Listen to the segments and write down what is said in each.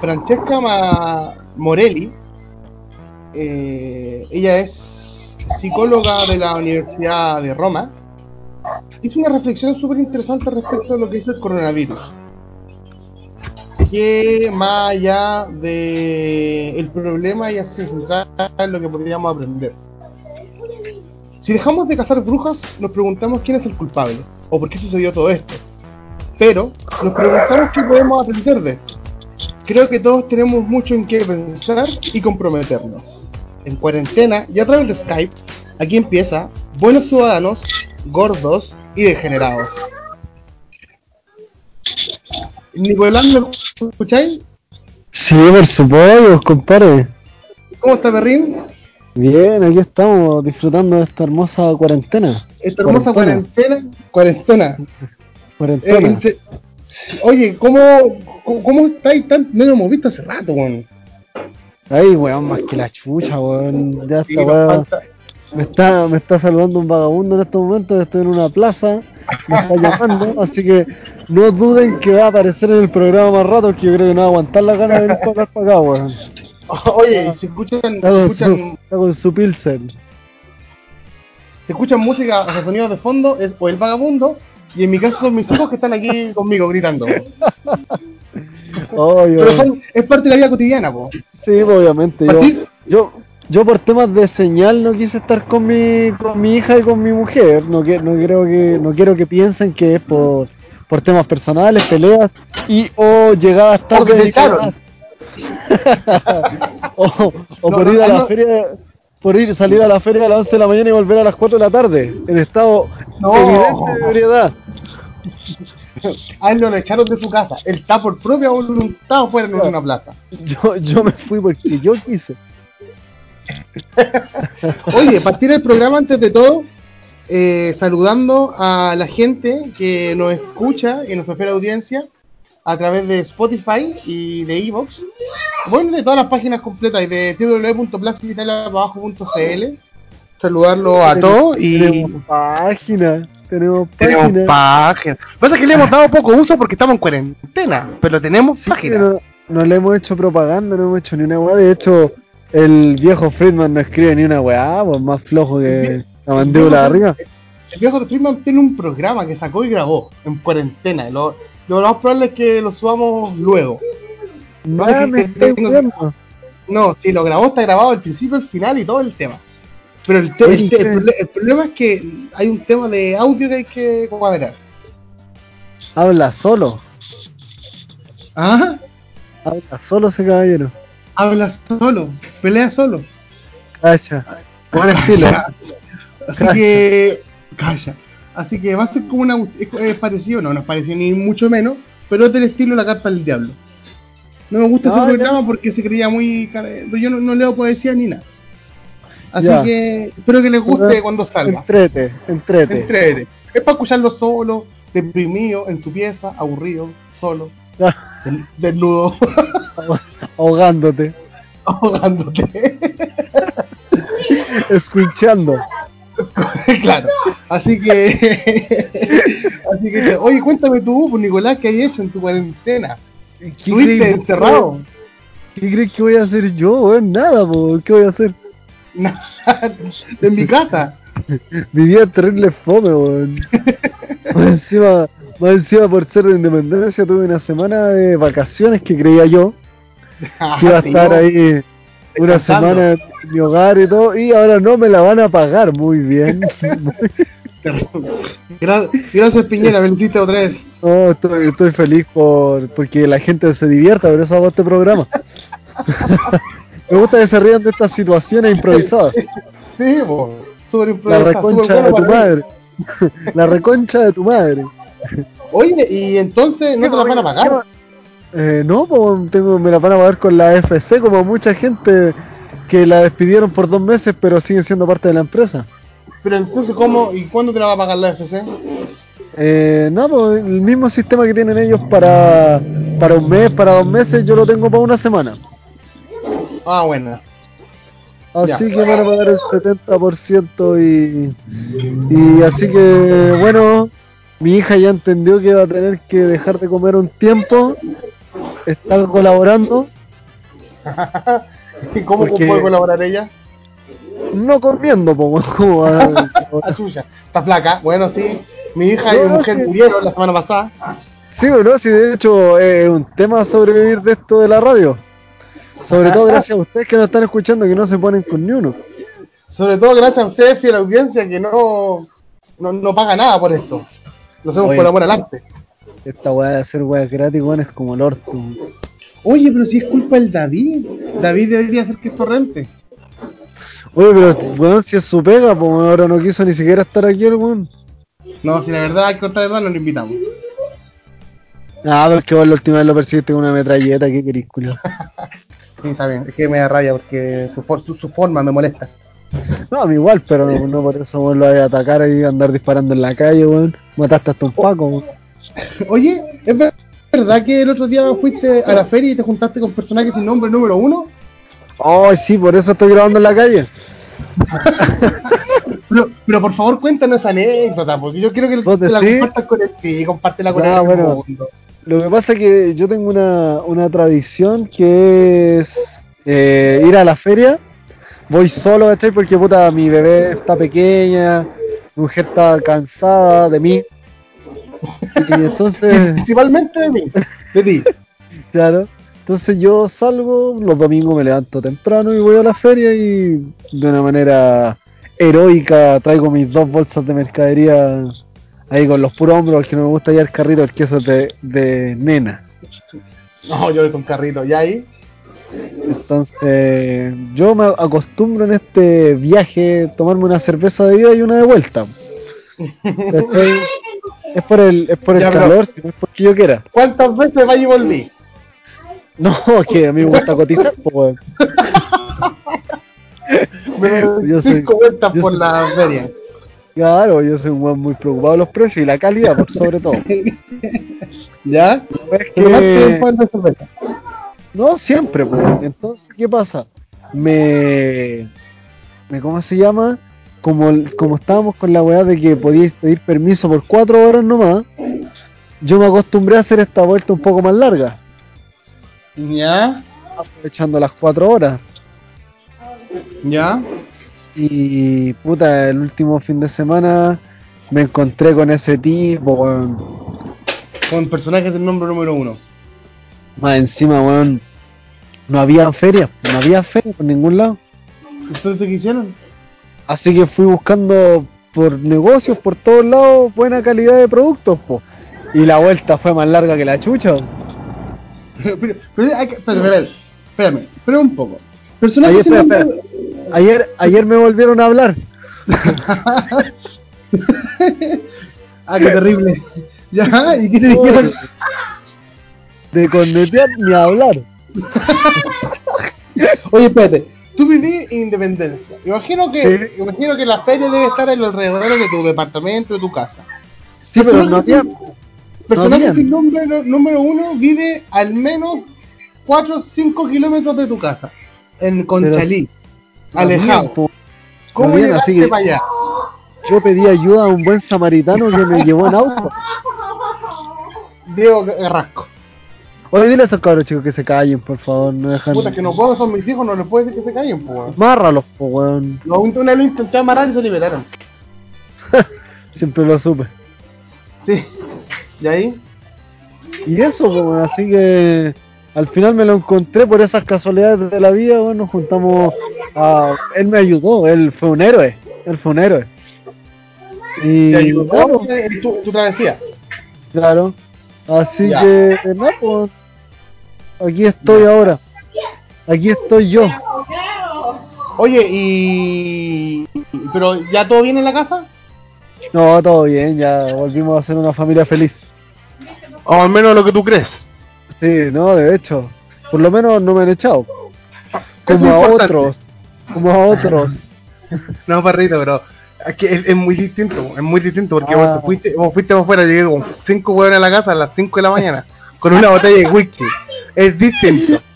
Francesca Morelli, eh, ella es psicóloga de la Universidad de Roma, hizo una reflexión súper interesante respecto a lo que es el coronavirus. Que más allá de el problema ella se centra en lo que podríamos aprender. Si dejamos de cazar brujas, nos preguntamos quién es el culpable o por qué sucedió todo esto. Pero nos preguntamos qué podemos aprender de esto. Creo que todos tenemos mucho en qué pensar y comprometernos. En cuarentena y a través de Skype, aquí empieza Buenos Ciudadanos, Gordos y Degenerados. Nicolás, ¿me escucháis? Sí, por supuesto, compadre. ¿Cómo está Perrín? Bien, aquí estamos disfrutando de esta hermosa cuarentena. Esta hermosa cuarentena. Cuarentena. Cuarentena. Eh, oye, ¿cómo, cómo, estáis tan.? No lo hemos visto hace rato, weón. Ay, weón, más que la chucha, weón. Ya Sí, nos weá- falta- Me está, me está saludando un vagabundo en estos momentos. Estoy en una plaza. Me está llamando. así que no duden que va a aparecer en el programa más rato. Que yo creo que no va a aguantar la gana de venir para acá, para acá, weón. Oye, se escuchan, Está con, su, escuchan, está con su pilsen. se escuchan música, o sea, sonidos de fondo, es o el vagabundo, y en mi caso son mis hijos que están aquí conmigo gritando. Pero son- es parte de la vida cotidiana, po. Sí, obviamente. Yo, yo, yo por temas de señal no quise estar con mi, con mi hija y con mi mujer. No, que, no, creo que, no quiero que piensen que es por, por temas personales, peleas y o llegadas O que tarde. o o No, por ir a la no. feria, por ir salir a la feria a las 11 de la mañana y volver a las 4 de la tarde. En estado No. evidente de ebriedad. A él no lo echaron de su casa. Él está por propia voluntad fuera en una plaza. Yo, yo me fui porque yo quise. Oye, partir el programa antes de todo, eh, saludando a la gente que nos escucha y nos ofrece audiencia a través de Spotify y de Evox. Bueno, de todas las páginas completas y de www.placitalabajo.cl. Saludarlo a todos y Tenemos página. Tenemos página. página. Lo que pasa es que le hemos dado poco uso porque estamos en cuarentena, pero tenemos página. No, no le hemos hecho propaganda, no hemos hecho ni una weá. De hecho, el viejo Friedman no escribe ni una weá, pues más flojo que la mandíbula de arriba. El viejo Friedman tiene un programa que sacó y grabó en cuarentena. Lo, lo más probable es que lo subamos luego. Me que- que- viendo. No, si lo grabó, está grabado al principio, al final y todo el tema. Pero el, te- el te- el ¿qué? proble- el problema es que hay un tema de audio que hay que cuadrar. Habla solo. ¿Ah? Habla solo ese caballero. Habla solo, pelea solo. Cacha. Buen estilo. Calla. Así que. Calla. Así que va a ser como una. Es, es parecido, no, no es parecido ni mucho menos, pero es del estilo La Carta del Diablo. No me gusta Ah, ese programa porque se creía muy. cara- Yo no, no leo poesía ni nada. Así Ya. que espero que les guste Pero- cuando salga. Entrete, entrete. Entrete. Es para escucharlo solo, deprimido, en tu pieza, aburrido, solo, del- desnudo, Ahogándote. ahogándote. Escuchando. claro. Así que. así que. Oye, cuéntame tú, pues, Nicolás, ¿qué hay hecho en tu cuarentena? ¿Qué ¿Estuviste encerrado? ¿Qué crees que voy a hacer yo? Nada, po. ¿Qué voy a hacer? en mi casa. Es terrible fome, weón. más, encima, más encima, por ser de independencia, tuve una semana de vacaciones que creía yo que iba a estar ahí una semana en mi hogar y todo, y ahora no me la van a pagar muy bien. Gra- Gracias, Piñera, hiciste otra vez. no, estoy, estoy feliz por porque la gente se divierta, por eso hago este programa. Me gusta que se rían de estas situaciones improvisadas. Sí, po. Súper La improvisado, reconcha de tu madre. La reconcha de tu madre. Oye, y entonces no te la van a pagar. Eh, no, pues tengo, me la van a pagar con la FC, como mucha gente que la despidieron por dos meses, pero siguen siendo parte de la empresa. Pero entonces, ¿cómo y cuándo te la va a pagar la FC? Eh, no, pues el mismo sistema que tienen ellos para, para un mes, para dos meses, yo lo tengo para una semana. Ah, bueno. Así Ya. que van a pagar el 70% y, y así que, bueno, mi hija ya entendió que va a tener que dejar de comer un tiempo está colaborando, ¿Y cómo puede colaborar ella? no comiendo, como a-. Está flaca. Bueno, sí. Mi hija y mi mujer sí. murieron la semana pasada. Sí, bueno, sí, de hecho es un tema sobrevivir de esto de la radio. Sobre todo gracias a ustedes que nos están escuchando, que no se ponen con ni uno. Sobre todo gracias a ustedes, fiel audiencia, que no, no, no paga nada por esto. Lo hacemos Oye. por amor al arte. Esta weá de hacer weas gratis, weón, es como el orto. Oye, pero si es culpa del David. David debería hacer que esto rente. Oye, pero weón, si es su pega, pues ahora no quiso ni siquiera estar aquí el weón. No, si la verdad hay que contar verdad, no lo invitamos. Ah, pero es que vos la última vez lo percibiste con una metralleta, qué querís, culiao. Sí, está bien. Es que me da rabia porque su, for- su, su forma me molesta. No, a mí igual, pero no, no por eso lo vaya a atacar y andar disparando en la calle, weón. Mataste hasta un paco, weón. Oye, ¿es ver- verdad que el otro día fuiste a la feria y te juntaste con personajes sin nombre número uno? Ay, sí, por eso estoy grabando en la calle. Pero, pero por favor cuéntanos esa anécdota, porque yo quiero que ¿Vos la compartas con el sí, compártela con el bueno. mundo. Lo que pasa es que yo tengo una, una tradición que es eh, ir a la feria. Voy solo, ¿cachai? Porque puta, mi bebé está pequeña, mi mujer está cansada de mí. Y entonces, Principalmente de mí, de ti. claro, entonces yo salgo, los domingos me levanto temprano y voy a la feria y de una manera heroica traigo mis dos bolsas de mercadería ahí con los puros hombros, porque no me gusta ya el carrito, el queso de, de nena. No, yo con carrito, ¿y ahí? Entonces, yo me acostumbro en este viaje tomarme una cerveza de ida y una de vuelta. Es por el, es por el Ya, calor, si no es porque yo quiera. ¿Cuántas veces vaya y volví? No, que a mí me gusta cotizar, po, weón. Me Yo soy- cinco vueltas yo por soy- la feria. Claro, yo soy un weón muy preocupado de los precios y la calidad, por sobre todo. ¿Ya? Es ¿Te tomaste que-? No, siempre, pues. Entonces, ¿qué pasa? Me, me ¿cómo se llama? Como, como estábamos con la weá de que podíais pedir permiso por cuatro horas nomás, yo me acostumbré a hacer esta vuelta un poco más larga, ¿Ya? aprovechando las cuatro horas. ¿Ya? Y puta, el último fin de semana me encontré con ese tipo, weón. Con personajes del nombre número uno. Más encima, weón. No había feria, no había feria por ningún lado. Entonces, ¿qué hicieron? Así que fui buscando por negocios, por todos lados, buena calidad de productos, po. Y la vuelta fue más larga que la chucha. pero, pero hay que, espérame, espérame, espérame un poco. Personajes espera. Ayer, ayer me volvieron a hablar. ah, qué terrible. ¿Ya? ¿Y qué te dijeron? De cornetear ni hablar. Oye, espérate. Tú vivís en Independencia. Imagino que, Sí. imagino que la feria debe estar en los alrededores de tu departamento, de tu casa. Sí, pero no había. Personaje sin nombre número uno vive al menos 4 o 5 kilómetros de tu casa. En Conchalí. no habían, alejado. po. ¿Cómo habían, llegaste así para allá? Yo pedí ayuda a un buen samaritano que me llevó en auto. Diego Garrasco. Oye, dile a esos cabros chicos que se callen, por favor. No dejan. Puta, que no puedo, son mis hijos, no les puedo decir que se callen, pues. weón. Márralos, po, weón. Lo- Una vez lo intenté amarrar y se liberaron. Siempre lo supe. Sí. ¿Y ahí? Y eso, pues, bueno, así que al final me lo encontré por esas casualidades de la vida, bueno, nos juntamos a... Él me ayudó, él fue un héroe, él fue un héroe. Y ¿Te ayudó claro, en tu, tu travesía? claro, así Ya. que no, pues, aquí estoy ahora, aquí estoy yo. Oye, y... ¿Pero ya todo bien en la casa? No, todo bien, ya volvimos a ser una familia feliz. O al menos lo que tú crees. Sí, no, de hecho, por lo menos no me han echado, como a otros, como a otros. No, perrito, pero es que es, es muy distinto, es muy distinto porque Ah. vos, te fuiste, vos fuiste por fuera, llegué con cinco hueones a la casa a las 5 de la mañana con una botella de whisky. Es distinto.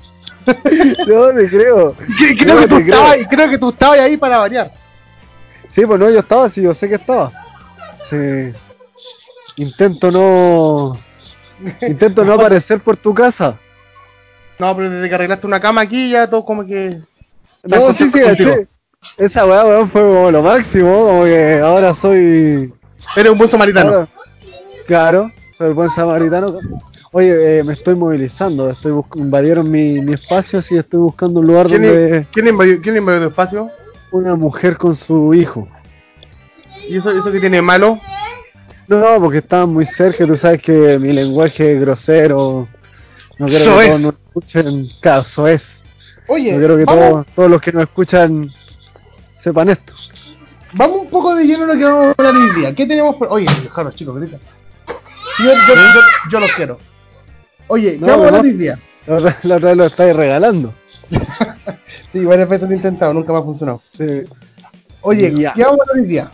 No, me creo. Creo, No, que tú creo. estabas, creo que tú estabas ahí para variar. Sí, pues no, yo estaba, sí, yo sé que estaba. Sí. Intento no. Intento no aparecer por tu casa. No, pero desde que arreglaste una cama aquí ya todo como que... No, sí, sí, sí. Esa weá, weón, fue como lo máximo, como que ahora soy... Eres un buen samaritano. ahora- claro, soy el buen samaritano. Oye, eh, me estoy movilizando, estoy bus- invadieron mi, mi espacio, así estoy buscando un lugar ¿Quién, donde ¿quién, invadió, ¿Quién invadió tu espacio? una mujer con su hijo. ¿Y eso, eso que tiene malo? No, porque estaban muy cerca, tú sabes que mi lenguaje es grosero, no quiero que todos nos escuchen, caso es, Oye, no quiero que vamos, todos, todos los que nos escuchan sepan esto. vamos un poco de lleno a lo que vamos a hablar hoy día. ¿Qué tenemos por...? Oye, dejaros chicos, grita. Yo, yo, yo, yo los quiero. Oye, ¿qué No, vamos a hablar hoy día? La otra, la otra vez lo estáis regalando. Sí, varias veces lo he intentado, nunca me ha funcionado. Sí. Oye, Ya. ¿qué vamos a hablar hoy día?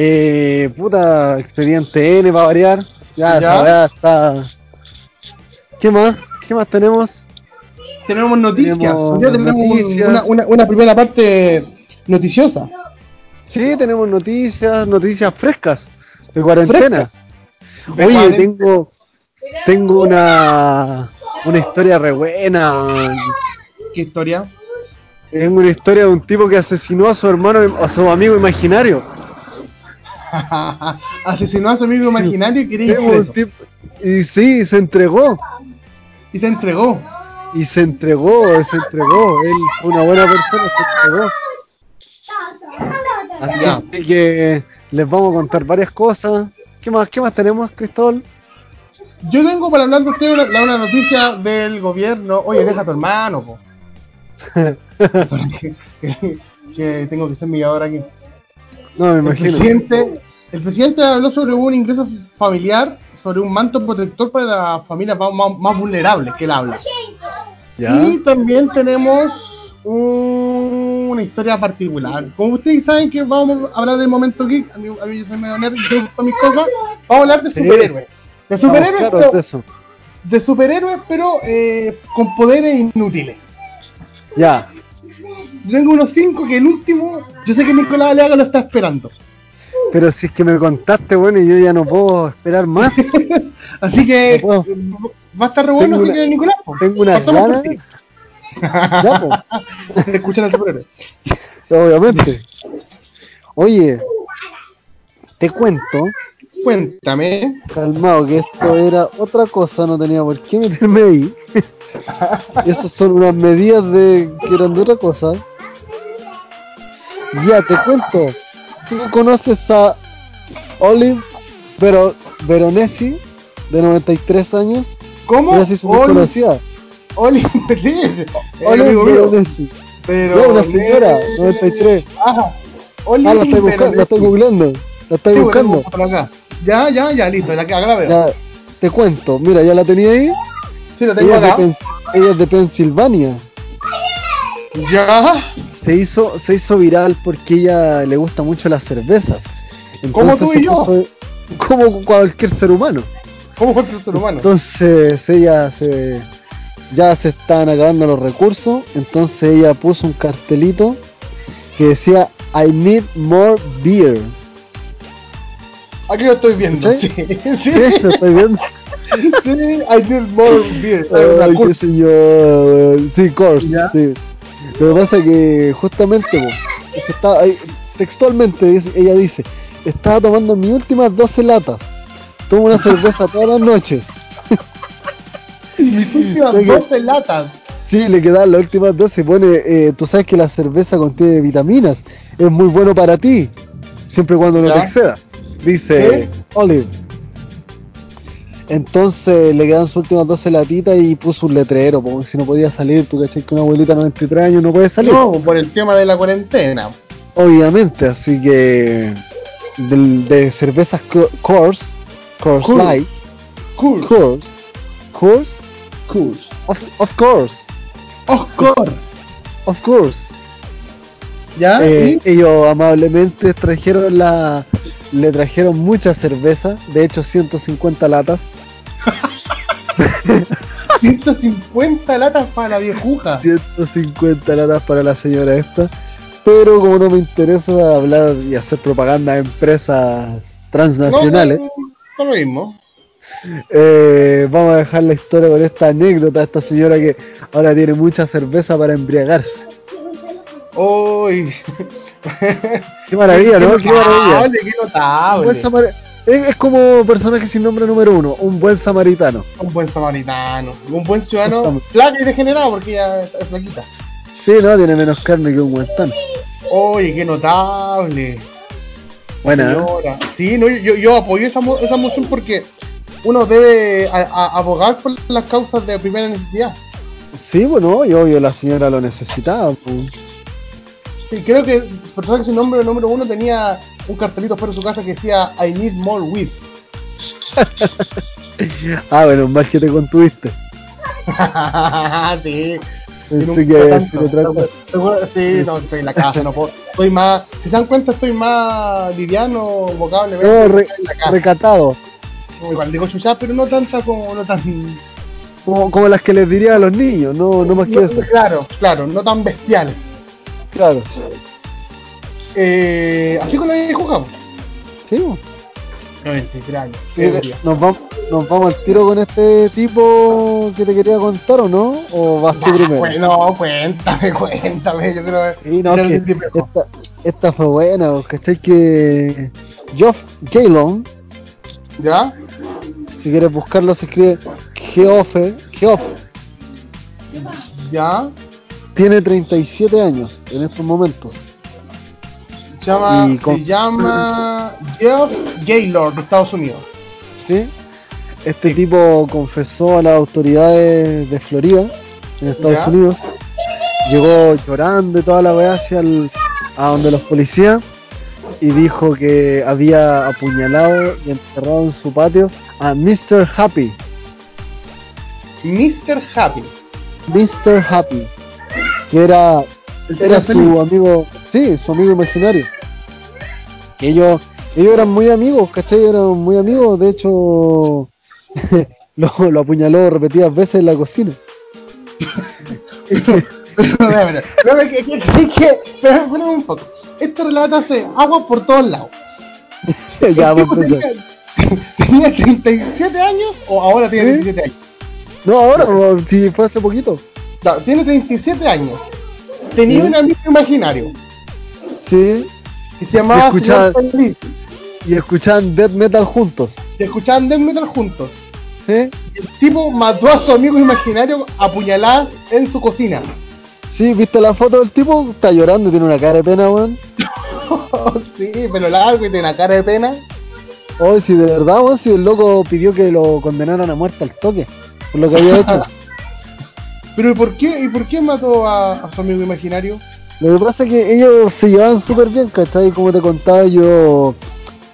Eh, puta, expediente N para variar. Ya, Ya. esa está. ¿Qué más? ¿Qué más tenemos? Tenemos noticias. Tenemos día tenemos noticias. una, una, una primera parte noticiosa. Sí, tenemos noticias, noticias frescas de cuarentena. Oye, cuarentena. tengo tengo una una historia re buena. ¿Qué historia? Tengo una historia de un tipo que asesinó a su hermano, a su amigo imaginario. Asesinó a su amigo imaginario y quería ir y sí, se entregó. Y se entregó. Y se entregó, se entregó. Él fue una buena persona, se entregó. Así Ya. que les vamos a contar varias cosas. ¿Qué más, qué más tenemos, Cristóbal? Yo tengo para hablar de usted una, noticia del gobierno. Oye, deja a tu hermano, po. que, tengo que ser mediador aquí. No, me El presidente, el presidente habló sobre un ingreso familiar, sobre un manto protector para las familias más, más- más vulnerables que él habla. ¿Ya? Y también tenemos un- una historia particular. Como ustedes saben que vamos a hablar del momento geek, a mí, a mí yo soy medio nerd yo gusto mis cosas, vamos a hablar de superhéroes. De superhéroes, pero, de eso. de superhéroes, pero eh, con poderes inútiles. Ya. Yo tengo unos cinco que el último, yo sé que Nicolás Aleaga lo está esperando. Pero si es que me contaste, bueno, y yo ya no puedo esperar más. Así que No va a estar re bueno, así una- que Nicolás. po, Tengo ganas. ti. Ya, po. Escuchen al superhéroe. Obviamente. Oye, te cuento, Cuéntame. calmado, que esto era otra cosa, no tenía por qué meterme ahí. Esas son unas medidas de que eran de otra cosa. Ya, te cuento. ¿Tú conoces a Olive Vero Veronesi, de 93 años? ¿Cómo? Hizo muy conocida. Olive. Veronesi. Pero No, una señora, 93. Ajá. Ah, la estoy buscando, la estoy googleando. La estoy Sí, buscando. por acá. Ya, ya, ya, listo, la que acá la veo. Ya, te cuento, mira, ya la tenía ahí. Sí, la tengo Ella es, de acá. Ella es de Pensilvania. Ya. Se hizo, se hizo viral porque ella le gusta mucho las cervezas. Como tú y yo. puso- como cualquier ser humano. ¿Cómo fue el ser humano? Entonces ella se ya se estaban acabando los recursos, entonces ella puso un cartelito que decía I need more beer. Aquí lo estoy viendo. ¿Sí? Sí. ¿Lo estoy viendo? Sí, I need more beer. Ay, qué señor. Sí, course, Ya. sí. Lo que pasa es que justamente, po, textualmente ella dice, estaba tomando mis últimas 12 latas. Tomo una cerveza todas las noches. Mis últimas Oye. 12 latas. Sí, le quedan las últimas 12. Pone, eh, tú sabes que la cerveza contiene vitaminas. Es muy bueno para ti. Siempre y cuando no Ya. te exceda. Dice Olive. Entonces le quedan sus últimas 12 latitas y puso un letrero, porque si no podía salir, tú cachai que una abuelita de 93 años no puede salir. No, por el tema de la cuarentena. Obviamente, así que de, cervezas Co- Coors, Coors Cool. Light, Cool. Coors, Coors, Cool. of, of course, Oscar. of course. ¿Ya? Eh, ellos amablemente trajeron la le trajeron mucha cerveza, de hecho 150 latas, ¿Y 150 latas para la viejuja. 150 latas para la señora esta, pero como no me interesa hablar y hacer propaganda a empresas transnacionales, No, no, lo mismo. Eh, vamos a dejar la historia con esta anécdota. Esta señora que ahora tiene mucha cerveza para embriagarse. Uy. Qué maravilla, ¿no? Qué maravilla. qué notable. Es, es como personaje sin nombre número uno, un buen samaritano. Un buen samaritano. Un buen ciudadano flaca y degenerado porque ya es flaquita. Sí, no, tiene menos carne que un guantán. Oye, qué notable. Buena, ¿eh? Señora. Sí, no, yo, yo apoyo esa, mo- esa moción porque uno debe a- a- abogar por las causas de primera necesidad. Sí, bueno, y obvio la señora lo necesitaba. pues. Sí, creo que el personaje sin nombre número uno tenía un cartelito fuera de su casa que decía I need more weed. Ah, bueno, más que te contuviste. sí. Pensé que iba a tanto. decir otra cosa. Seguro- Sí, no, estoy en la casa, no puedo. Estoy más, si se dan cuenta, estoy más liviano vocablemente. No, re- recatado. Igual digo chuchá, pero no tanta como, no tan... Como, como las que les diría a los niños, no, no más que no- eso. Claro, claro, no tan bestiales. Claro. Eh, así con la que jugamos. Sí. 93 años. Sí, qué día. nos, vamos, nos vamos al tiro con este tipo que te quería contar o no? ¿O vas tú primero? pues, no, cuéntame, cuéntame. Yo creo que. Sí, no, esta, esta fue buena, ¿cachai? Que Geoff Galen, ¿Ya? si quieres buscarlo, se escribe Geoff, Geoff, ¿Ya? Tiene 37 años en estos momentos. Se llama, Y con- se llama Jeff Gaylord de Estados Unidos. ¿sí? Este tipo confesó a las autoridades de Florida, en Estados Ya. Unidos, llegó llorando y toda la weá hacia el, a donde los policías y dijo que había apuñalado y enterrado en su patio a Mr. Happy. Mr. Happy. Mr. Happy, que era, era feliz. su amigo, sí, su amigo imaginario. Que ellos, ellos eran muy amigos, ¿cachai? Eran muy amigos, de hecho, lo, lo apuñaló repetidas veces en la cocina. Pero, pero, pero, que, que, que, que- pero, espérame un poco. Este relato hace agua por todos lados. ya, vamos tenía, tenía 37 años o ahora tiene ¿Sí? 37 años. No, ahora, si fue hace poquito. No, tiene 37 años. Tenía ¿Sí? un amigo imaginario Sí, que se llamaba Escuchaba- Señor Feliz. y escuchaban death metal juntos. Y escuchaban death metal juntos. ¿Sí? Y el tipo mató a su amigo imaginario apuñalada en su cocina. Sí, ¿viste la foto del tipo? Está llorando, tiene una cara de pena, weón. sí, pelo largo y tiene una cara de pena. Oh, si de verdad, weón, si el loco pidió que lo condenaran a muerte al toque, por lo que había hecho. Pero ¿y por qué, y por qué mató a, a su amigo imaginario? Lo que pasa es que ellos se llevaban súper bien, ¿cachai? Como te contaba, ellos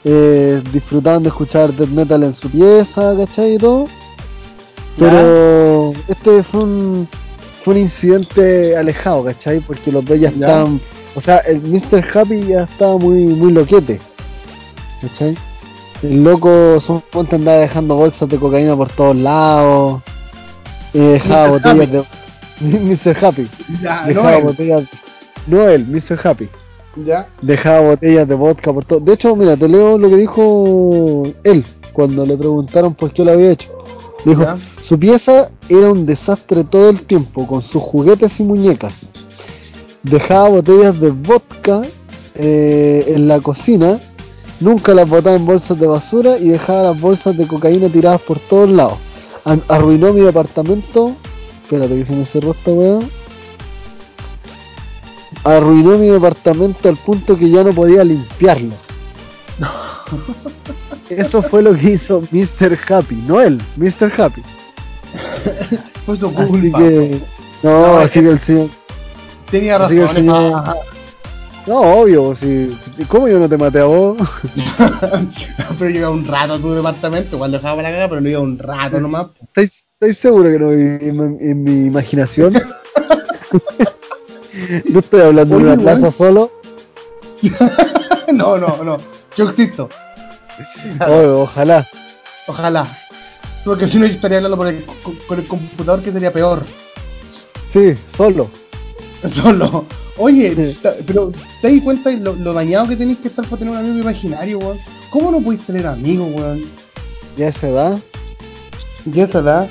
eh, disfrutaban de escuchar death metal en su pieza, ¿cachai? Y todo. Pero este fue un, fue un incidente alejado, ¿cachai? Porque los dos ya Ya. estaban... O sea, el Mr. Happy ya estaba muy, muy loquete, ¿cachai? El loco suponte andaba dejando bolsas de cocaína por todos lados. Y dejaba Mr. botellas de... Mr. Happy. Ya, Dejaba no él. botellas... No él, Mr. Happy. Ya. Dejaba botellas de vodka por todo. De hecho, mira, te leo lo que dijo él cuando le preguntaron por qué lo había hecho. Dijo, Ya. su pieza era un desastre todo el tiempo, con sus juguetes y muñecas. Dejaba botellas de vodka eh, en la cocina, nunca las botaba en bolsas de basura y dejaba las bolsas de cocaína tiradas por todos lados. Ar- Arruinó mi departamento. Espérate que se me cerró esta weá. Arruinó mi departamento al punto que ya no podía limpiarlo. Eso fue lo que hizo Mr. Happy, no él, Mr. Happy. Fue su Así culpa. que, no, No, así es- que el señor, Tenía así no, obvio, si, ¿cómo yo no te maté a vos? pero llega un rato a tu departamento, cuando dejaba la caga, pero no iba un rato nomás. ¿Estáis, estáis seguro que no viví en, en mi imaginación? no estoy hablando de una plaza solo. no, no, no. Yo existo. Ojalá. Ojalá. Porque si no, yo estaría hablando por el, con, con el computador que sería peor. Sí, solo. Solo. Oye, pero ¿te das cuenta de lo, lo dañado que tenés que estar para tener un amigo imaginario, weón? ¿Cómo no podéis tener amigos, weón? Ya a esa edad. ¿Y esa edad?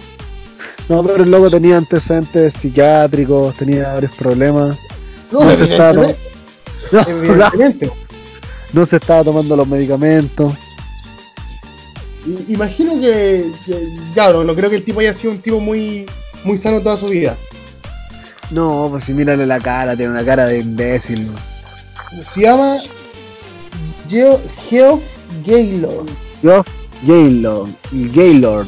No, pero el loco tenía antecedentes psiquiátricos, tenía varios problemas. No, No se estaba. No, no se estaba tomando los medicamentos. Imagino que, que- claro, no creo que el tipo haya sido un tipo muy, muy sano toda su vida. No, pues si mírale la cara, tiene una cara de imbécil. Se llama Geo- Geoff Gaylord. Yo, Gaylord, Gaylord.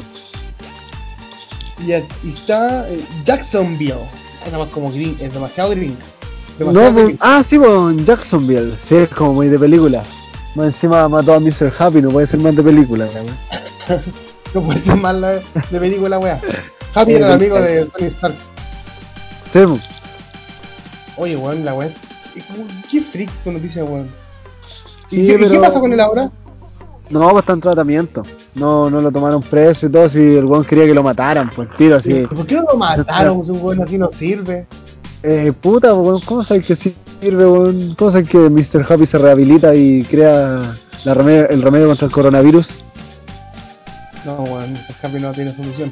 Y aquí está eh, Jacksonville. Es más como green, es demasiado green. No, Demasiado pues- green. ah, sí, pues en Jacksonville. Sí, es como muy de película. Más encima mató a Mr. Happy, no puede ser más de película. No puede ser más de película, wea. Happy era el amigo de Tony Stark. Pues. Oye, weón, la wea. es como- ¿Qué freak tu noticia, weón? ¿Y, Sí, qué, y pero- qué pasa con él ahora? No, pues está en tratamiento. No, no lo tomaron preso y todo, si el weón quería que lo mataran, pues tiro así. ¿Por qué no lo mataron? Si un weón así no sirve. Eh, puta, weón, ¿cómo sabes que sirve, weón? ¿Cómo sabes que Mr. Happy se rehabilita y crea la remedio- el remedio contra el coronavirus? No, weón, el Happy no tiene solución.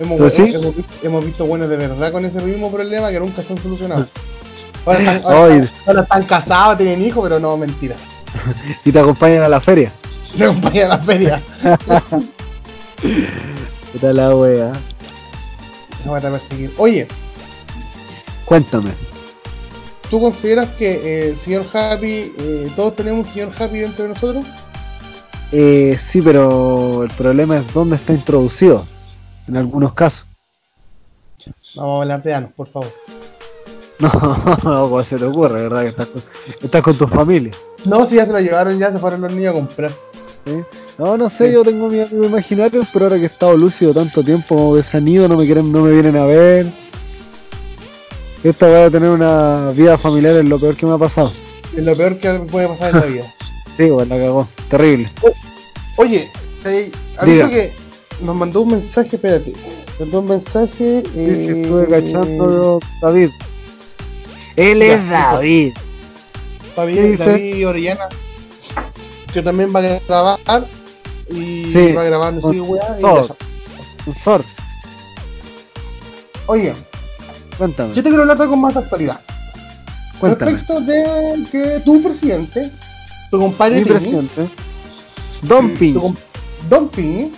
Hemos, visto, hemos visto buenos de verdad con ese mismo problema que nunca. Ahora están, Ay. ahora, ahora están casados, tienen hijos, pero no, mentira. Y te acompañan a la feria. Me acompañan a la feria. Puta la wea. Se va a perseguir. Oye, Cuéntame. ¿tú consideras que eh, el señor Happy, eh, todos tenemos un señor Happy dentro de nosotros? Eh, sí, pero el problema es dónde está introducido. En algunos casos. Vamos a hablar de Anos, por favor. No, no, ¿cómo se te ocurre, ¿verdad? Que estás con, estás con tu familia. No, si ya se lo llevaron, ya se fueron los niños a comprar. ¿sí? No, no sé, Sí. yo tengo mi amigo imaginario, pero ahora que he estado lúcido tanto tiempo, como que se han ido, no me quieren, no me vienen a ver. Esta va a tener una vida familiar es lo peor que me ha pasado. Es lo peor que puede pasar en la vida. Sí, pues la cagó. Terrible. Oye, eh, aviso Diga. que nos mandó un mensaje, espérate. Mandó un mensaje. Sí, sí, Eh, estuve cachando David. Él Ya, es David. David, ¿Qué dice? David Orellana, que también va a grabar. Y Sí, va a grabar, no sé con weá. y todo. eso. Un sort. Oye, Cuéntame. yo te quiero hablar algo más actualidad. Cuéntame. Respecto de que tu presidente, tu compadre Mi Piñi, presidente. Don com- Don Piñi,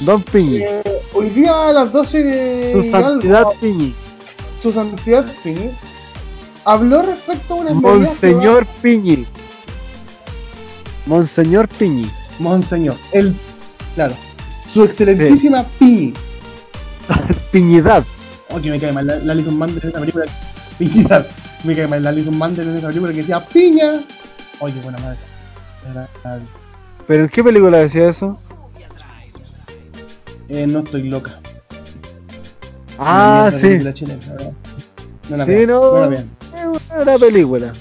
Don Piñi. eh, hoy día a las 12 de Su santidad Piñi. su santidad Piñi, habló respecto a que Monseñor Piñi. Monseñor Piñi. Monseñor, el, claro, su excelentísima Piñi. Piñidad. Oh, que me cae mal la, la Alison Mandel en esa película. Piñidad. Me cae mal la Alison Mandel en esa película que decía piña. Oye, buena madre. Era- ¿Pero en qué película decía eso? Eh, no estoy loca. Ah, sí. chilena, la. No la Sí, vean, no. no la. Es una película.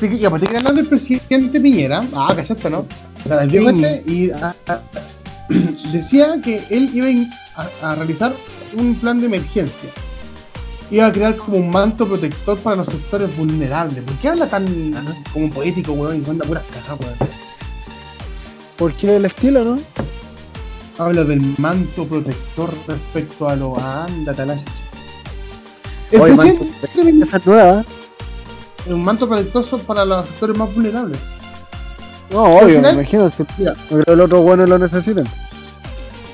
Sí, que ya, pues te hablando del presidente Piñera. Ah, cachaste, ¿no? O sea, del viejo Sí. este, y ah, ah, decía que él iba a a, a realizar un plan de emergencia. Iba a crear como un manto protector para los sectores vulnerables. ¿Por qué habla tan como poético, weón? Y manda puras cajas, weón. Porque el estilo, ¿no? Habla del manto protector respecto a lo anda, talacha. El Oye, presidente manto- Piñera- Esa es nueva. un manto protector para los sectores más vulnerables. No, obvio, me final- imagino. Si Mira, no creo que los otros buenos lo necesiten.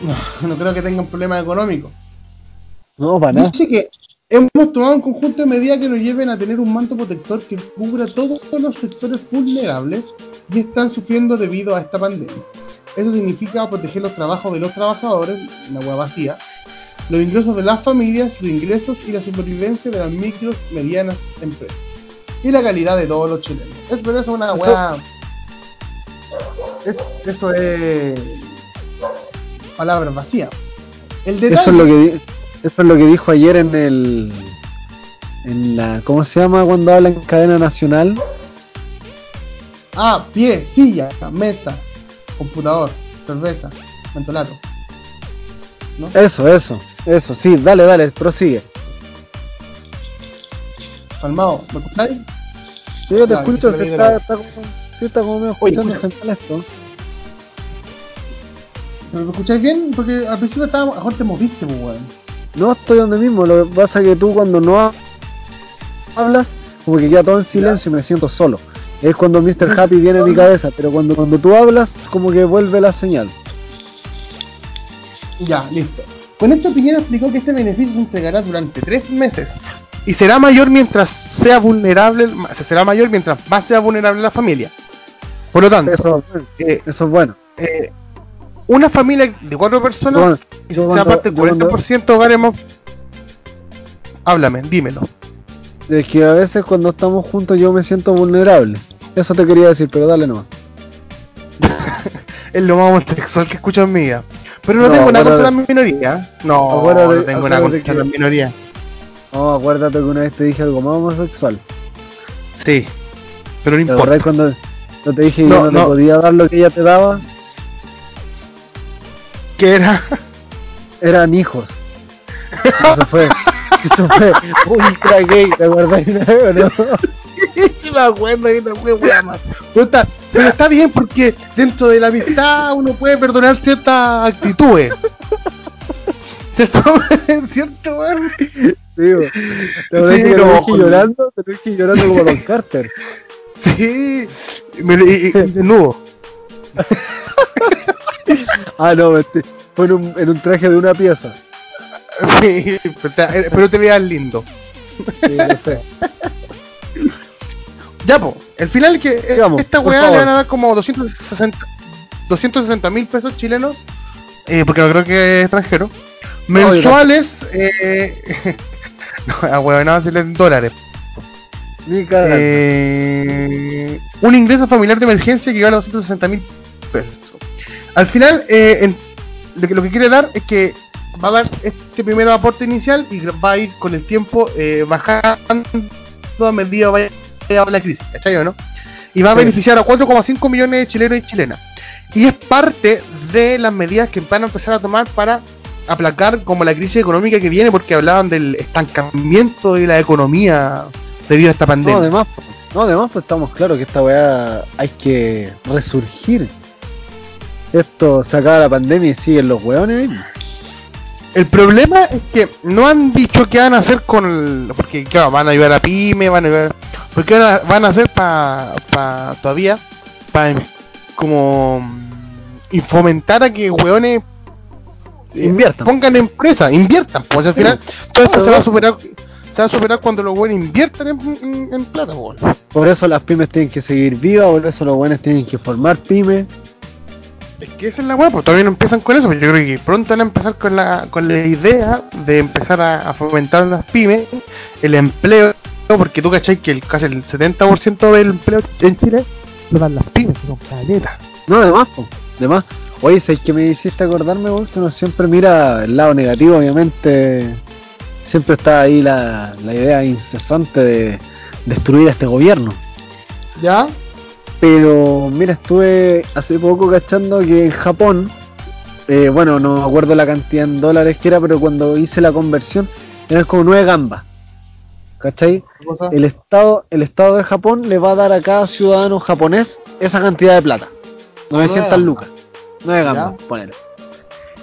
no, no creo que tengan problemas económicos. No, para nada. Dice que hemos tomado un conjunto de medidas que nos lleven a tener un manto protector que cubra todos los sectores vulnerables y están sufriendo debido a esta pandemia. Eso significa proteger los trabajos de los trabajadores, una hueá vacía, los ingresos de las familias, los ingresos y la supervivencia de las micros, medianas empresas. Y la calidad de todos los chilenos. Es, pero eso es una Eso- hueá... Es, eso es... Palabras vacías. El detalle... Eso es lo que eso es lo que dijo ayer en el en la ¿cómo se llama cuando habla en cadena nacional? Ah, pie, silla, mesa, computador, cerveza, mentolato. ¿No? Eso, eso, eso, sí, dale, dale, prosigue. Calmado, ¿me escucháis? Sí, yo te Ya, escucho, se está, está como, sí, está como medio escuchando esto. ¿Me escucháis bien? Porque al principio estábamos, mejor te moviste, pues, weón. No estoy donde mismo, lo que pasa es que tú cuando no ha- hablas, como que queda todo en silencio y me siento solo. Es cuando Mr. Happy viene a mi cabeza, pero cuando, cuando tú hablas, como que vuelve la señal. Ya, listo. Con esto Piñera explicó que este beneficio se entregará durante tres meses y será mayor mientras sea vulnerable, será mayor mientras más sea vulnerable la familia. Por lo tanto, Eso, eh, eso es bueno. eh, una familia de cuatro personas, Bueno, y aparte el yo cuando- 40% de hogares más... Háblame, dímelo. Es que a veces cuando estamos juntos yo me siento vulnerable. Eso te quería decir, pero dale nomás. Es lo más homosexual que escucho en mi vida. Pero no, No, tengo nada contra la minoría. No, acuérdate- no tengo nada contra la minoría. No, acuérdate que una vez te dije algo más homosexual. Sí, pero no ¿Te importa. acordás cuando te dije que No, yo no, no. te podía dar lo que ella te daba? ¿Qué era? Eran hijos. Eso fue. Eso fue ultra gay, ¿te acordás no? sí me acuerdo que esta fue wea más. Pero está, pero está bien porque dentro de la amistad uno puede perdonar ciertas actitudes. ¿Cierto, ¿Cierto, weón? Sí, bo. te acordás Sí, que no, te llorando, te llorando como Don Carter. Sí, me, y, y- y desnudo. Ah, no, este, fue en un, en un traje de una pieza. Sí, pero te, pero te veas lindo. Sí, no sé. Ya, po, el final es que eh, Sigamos, esta weá le van a dar como 260 260 mil pesos chilenos, eh, porque no creo que es extranjero, mensuales, eh, no, a weón, no, en dólares. Eh, un ingreso familiar de emergencia que gana 260 mil pesos. Al final, eh, lo que quiere dar es que va a dar este primer aporte inicial y va a ir con el tiempo eh, bajando a medida vaya la crisis, ¿cachai o no? Y va a beneficiar a 4,5 millones de chilenos y chilenas. Y es parte de las medidas que van a empezar a tomar para aplacar como la crisis económica que viene, porque hablaban del estancamiento de la economía debido a esta pandemia. No, además, no, además pues estamos claros que esta weá hay que resurgir. Esto se acaba la pandemia y siguen los weones. El problema es que no han dicho qué van a hacer con el, porque claro, van a ayudar a pyme, van a ayudar, porque van a, van a hacer para pa, todavía para como mm, y fomentar a que hueones eh, Inviertan. pongan empresa, inviertan, pues al final todo esto se va a superar se va a superar cuando los hueones inviertan en, en- en plata, pues. Por eso las pymes tienen que seguir vivas, por eso los buenos tienen que formar pymes. Es que esa es la weá, pues todavía no empiezan con eso, pero yo creo que pronto van a empezar con la, con la idea de empezar a, a fomentar las pymes, el empleo, porque tú cachai que el, casi el 70% del empleo en Chile lo dan las pymes, son caleta. No, además, po, además. Oye, ¿sabes que me hiciste acordarme? Que uno siempre mira el lado negativo, obviamente. Siempre está ahí la, la idea incesante de destruir a este gobierno. ¿Ya? Pero mira, estuve hace poco cachando que en Japón, eh, bueno, no me acuerdo la cantidad en dólares que era, pero cuando hice la conversión eran como nueve gambas. ¿Cachai? El estado, el estado de Japón le va a dar a cada ciudadano japonés esa cantidad de plata. 900 Nueve lucas. 9 gambas, ponele.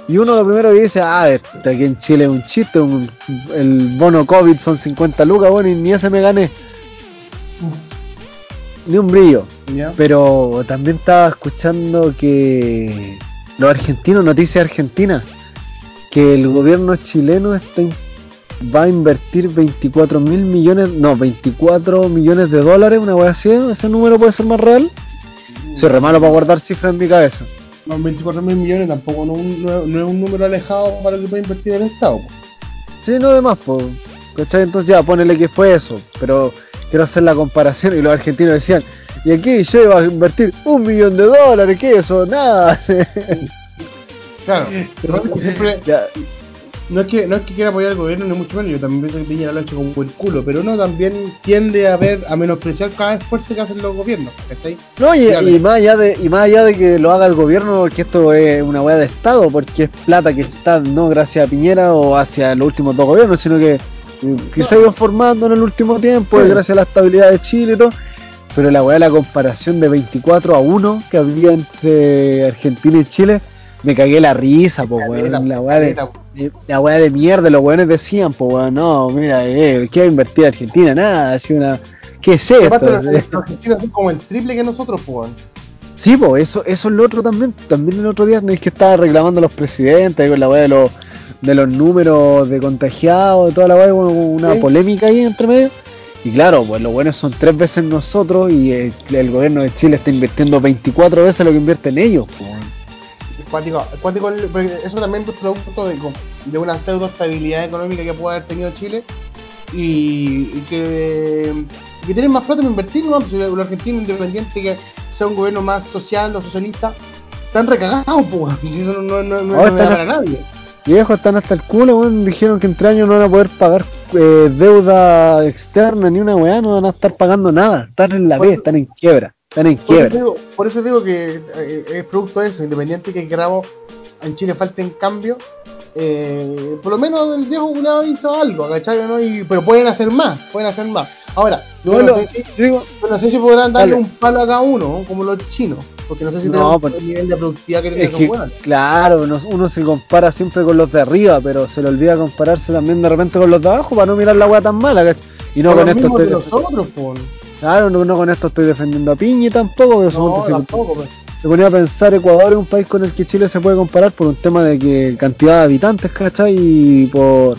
Y uno lo primero que dice, ah, este aquí en Chile es un chiste, un- el bono COVID son 50 lucas, bueno, y ni ese me gané. Ni un brillo. Pero también estaba escuchando que los argentinos, noticias argentinas, que el gobierno chileno está va a invertir 24 mil millones, no, 24 millones de dólares, una wea así, ese número puede ser más real. Soy re malo para guardar cifras en mi cabeza. No, 24 mil millones tampoco no, no es- no es un número alejado para lo que puede invertir el Estado. po. Sí, no demás, pues. ¿Cachai? Entonces ya, ponele que fue eso. Pero quiero hacer la comparación y los argentinos decían, y aquí yo iba a invertir un millón de dólares, ¿qué es eso? Nada. Claro, pero es que siempre, Ya, no es que no es que quiera apoyar al gobierno ni mucho menos, yo también pienso que Piñera lo ha hecho como el culo, pero uno también tiende a ver, a menospreciar cada esfuerzo que hacen los gobiernos, ¿cachai? No, y, más allá de, y más allá de que lo haga el gobierno, porque esto es una weá de Estado, porque es plata que está no gracias a Piñera o hacia los últimos dos gobiernos, sino que, que se ha ido formando en el último tiempo, Sí. gracias a la estabilidad de Chile y todo. Pero la weá, la comparación de 24 a 1 que había entre Argentina y Chile, me cagué la risa, po, weón. La weá de, la weá de mierda, los weones decían, po, weón, no, mira, eh, ¿qué va a invertir Argentina? Nada, así una. ¿Qué es esto? aparte, los, argentinos son como el triple que nosotros, pues. weón. Sí, po, eso, eso es lo otro también. También el otro día es que estaba reclamando a los presidentes ahí con la weá de los, de los números de contagiados, de toda la como una Sí. polémica ahí entre medio. Y claro, pues los buenos son tres veces nosotros y el, el gobierno de Chile está invirtiendo 24 veces lo que invierte en ellos. po, weón. Es cuático, es cuático el- porque eso también es producto de, de una pseudo estabilidad económica que puede haber tenido Chile y, y que, que tienen más plata para invertir, ¿no? Pues, el argentino independiente que sea un gobierno más social o socialista, están recagados, pues, si eso no, no, no, no Ahora es para nadie. Viejos están hasta el culo, weón. Dijeron que entre años no van a poder pagar eh, deuda externa ni una weá, no van a estar pagando nada. Están en la B, están en quiebra. Están en Por eso, quiebra. digo, por eso digo que eh, es producto de eso, independiente que queramos en Chile falten cambio, eh, por lo menos el viejo culiao hizo algo, ¿cachai? ¿no? Y, pero pueden hacer más, pueden hacer más. Ahora, yo No, no, sé si, yo digo, yo no sé si podrán darle Dale. un palo a cada uno, como los chinos, porque no sé si No, pero- el nivel de productividad que esos que, buenos. claro, uno se compara siempre con los de arriba, pero se le olvida compararse también de repente con los de abajo para no mirar la weá tan mala, ¿cachai? Y no con esto estoy nosotros, pues. claro, no, no con esto estoy defendiendo a Piñi tampoco, pero No, tampoco, pues. se ponía a pensar Ecuador es un país con el que Chile se puede comparar por un tema de que cantidad de habitantes, ¿cachai? Y por,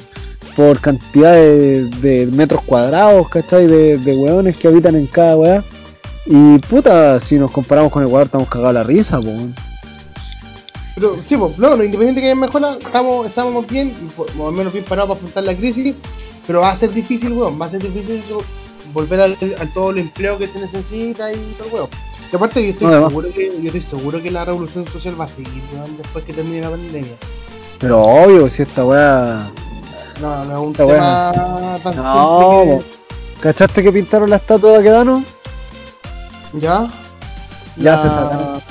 por cantidad de, de metros cuadrados, ¿cachai? De, de hueones que habitan en cada weá. Y puta, si nos comparamos con Ecuador estamos cagados a la risa, po. Pero sí, pues, no, lo independiente que haya mejora, estamos, estamos bien, más o menos bien parados para afrontar la crisis, pero va a ser difícil, weón, va a ser difícil volver al, al todo el empleo que se necesita y todo weón. Y aparte yo estoy No, seguro que, yo estoy seguro que la revolución social va a seguir, weón, después que termine la pandemia. Pero obvio, si esta weá. No, no es un Esta tema tan No, po. ¿cachaste que pintaron la estatua de Baquedano? ¿Ya? Ya se sacaron.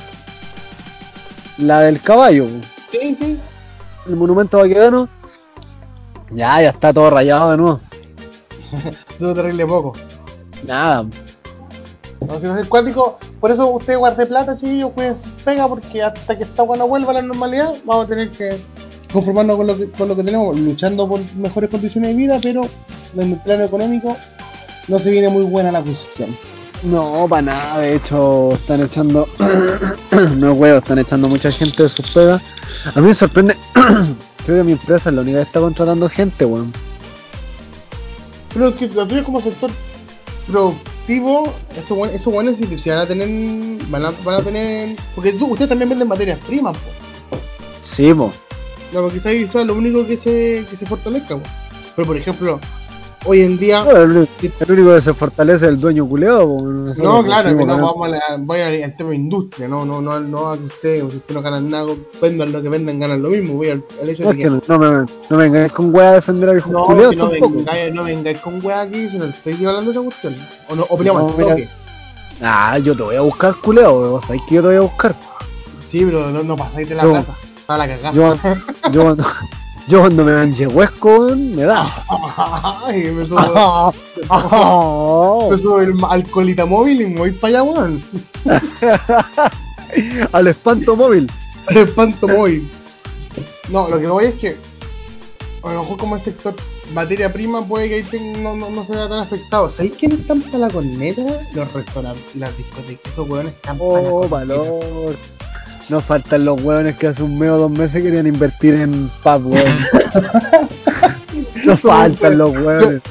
La del caballo. Sí, sí. el monumento a Baquedano. Ya, ya está todo rayado de nuevo. Dudo terrible poco. Nada, No, si no es cuático, por eso usted guarde plata, sí, yo pues pega, porque hasta que esta cuando vuelva a la normalidad, vamos a tener que conformarnos con lo que, con lo que tenemos, luchando por mejores condiciones de vida, pero en el plano económico no se viene muy buena la cuestión. No, para nada, de hecho están echando, no es huevo, están echando mucha gente de sus pegas. A mí me sorprende, creo que mi empresa es la única que está contratando gente, weón. Pero es que también como sector productivo, esos buenos, esos buenos sí, sí van a tener, van a, van a tener, porque tú, ustedes también venden materias primas, po. Sí, po. No, porque quizás eso es lo único que se, que se fortalezca, po. Pero por ejemplo, hoy en día... El, único- el único que se fortalece es el dueño culeado, No, claro, que no vamos a la, voy al, tema de industria, no, no, no, no a que ustedes, si ustedes no ganan nada, vendan lo que vendan, ganan lo mismo, voy al, al hecho No, de que, que no, me, no vengáis con weá a defender a viejos no, culeados si no vengáis, no vengáis con wea aquí, si no estoy hablando de esa cuestión, o no, o peleamos No, toque. Ah, yo te voy a buscar culeado, weón. ¿Sabes que yo te voy a buscar? Sí, pero no, no pasáis de la plata, está la cagada. Yo, yo, yo cuando me manche huesco, me da. Ay, me subo, me subo el alcoholita móvil y me voy para allá, weón. Al espanto móvil. El espanto móvil. No, lo que voy es que a lo mejor como el sector materia prima puede que ahí ten- no, no, no se vea tan afectado. ¿Sabéis quién están para la corneta? Los restaurantes, las discotecas, esos hueones están para la Oh, corneta. valor. Nos faltan los hueones que hace un mes o dos meses querían invertir en pub, weón. Nos faltan los hueones.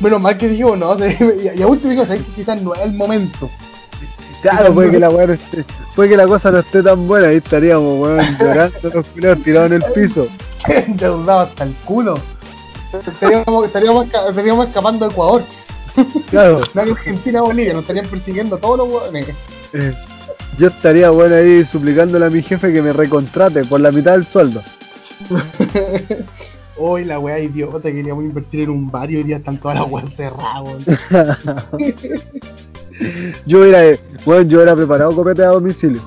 Menos mal que dijimos, no, y, a último digo, ¿sabéis que quizás no es el momento? Claro, puede que la no esté- puede que la cosa no esté tan buena, ahí estaríamos, weón, llorando los culeros tirados en el piso. Endeudado hasta el culo. Estaríamos, estaríamos, esca- estaríamos escapando a Ecuador. Claro, No que Argentina o Bolivia, nos estarían persiguiendo todos los hueones. eh, yo estaría bueno ahí suplicándole a mi jefe que me recontrate por la mitad del sueldo. Hoy la wea idiota, queríamos invertir en un bar y hoy día están todas las weas cerradas, weón. yo eh, bueno, yo hubiera preparado copete a domicilio.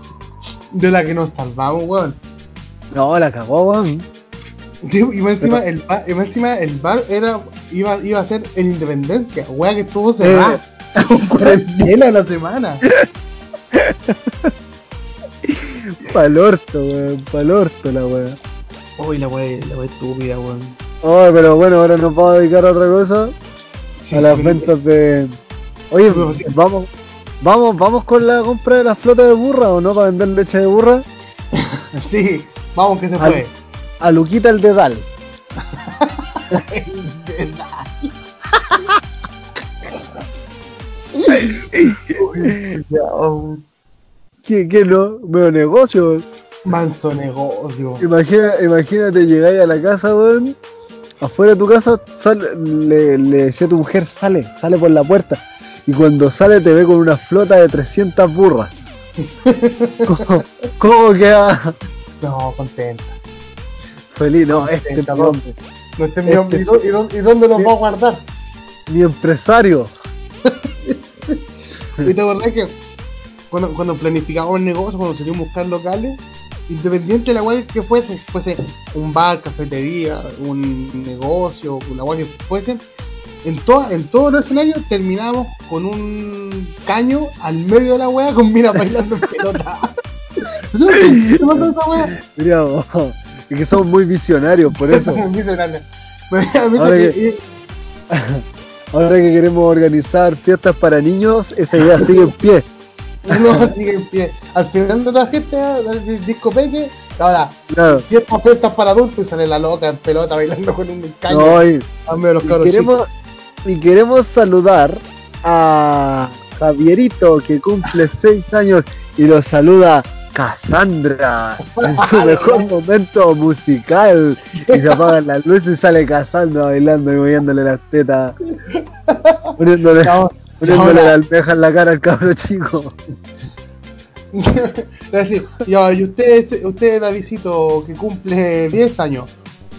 De la que nos salvamos, weón. No, la cagó, weón. Y más encima, el bar, y más encima el bar era, iba, iba a ser en Independencia, wea que estuvo cerrada. Con cuarentena la semana. Pa'l orto, weón, pa'l orto la weá. Uy, la wea, la wea estúpida, weón. Oh, pero bueno, ahora nos vamos a dedicar a otra cosa. Sí, a las ventas de. Oye, sí. vamos, vamos, vamos con la compra de la flota de burra o no para vender leche de burra. Sí, vamos que se Al- puede. A Luquita el dedal. Ya, oh, ¿Qué, qué no? Veo negocio. manso negocio. Imagina, imagínate, llegáis a la casa, weón. Afuera de tu casa, sale- le, le decía a tu mujer, sale, sale por la puerta. Y cuando sale te ve con una flota de 300 burras. ¿Cómo, cómo queda No, contenta. feliz? No, este Contenta, mi ¿no? Este hombre. ¿Y sí. dó- ¿Y dónde, y dónde los va a guardar? mi empresario. ¿Y te acordás que cuando, cuando planificábamos el negocio, cuando salíamos a buscar locales, independiente de la guay que fuese, fuese un bar, cafetería, un negocio, una guay que fuese, en, toda, en todos los escenarios terminábamos con un caño al medio de la wea con minas bailando pelota. ¿Qué pasa esa wea? Mira, vos, es que somos muy visionarios, por eso. Pero Ahora que- Ahora que queremos organizar fiestas para niños, esa idea sigue en pie. No, sigue en pie. Al final de la fiesta, del disco peque, ahora, Claro. fiestas fiestas para adultos y sale la loca en pelota bailando con un caño No, y, los y queremos, y queremos saludar a Javierito que cumple 6 años y lo saluda Cassandra en su mejor momento musical y se apagan las luces y sale Cassandra bailando y moviéndole las tetas poniéndole, la almeja en la cara al cabro chico y usted, usted Davidito, que cumple 10 años,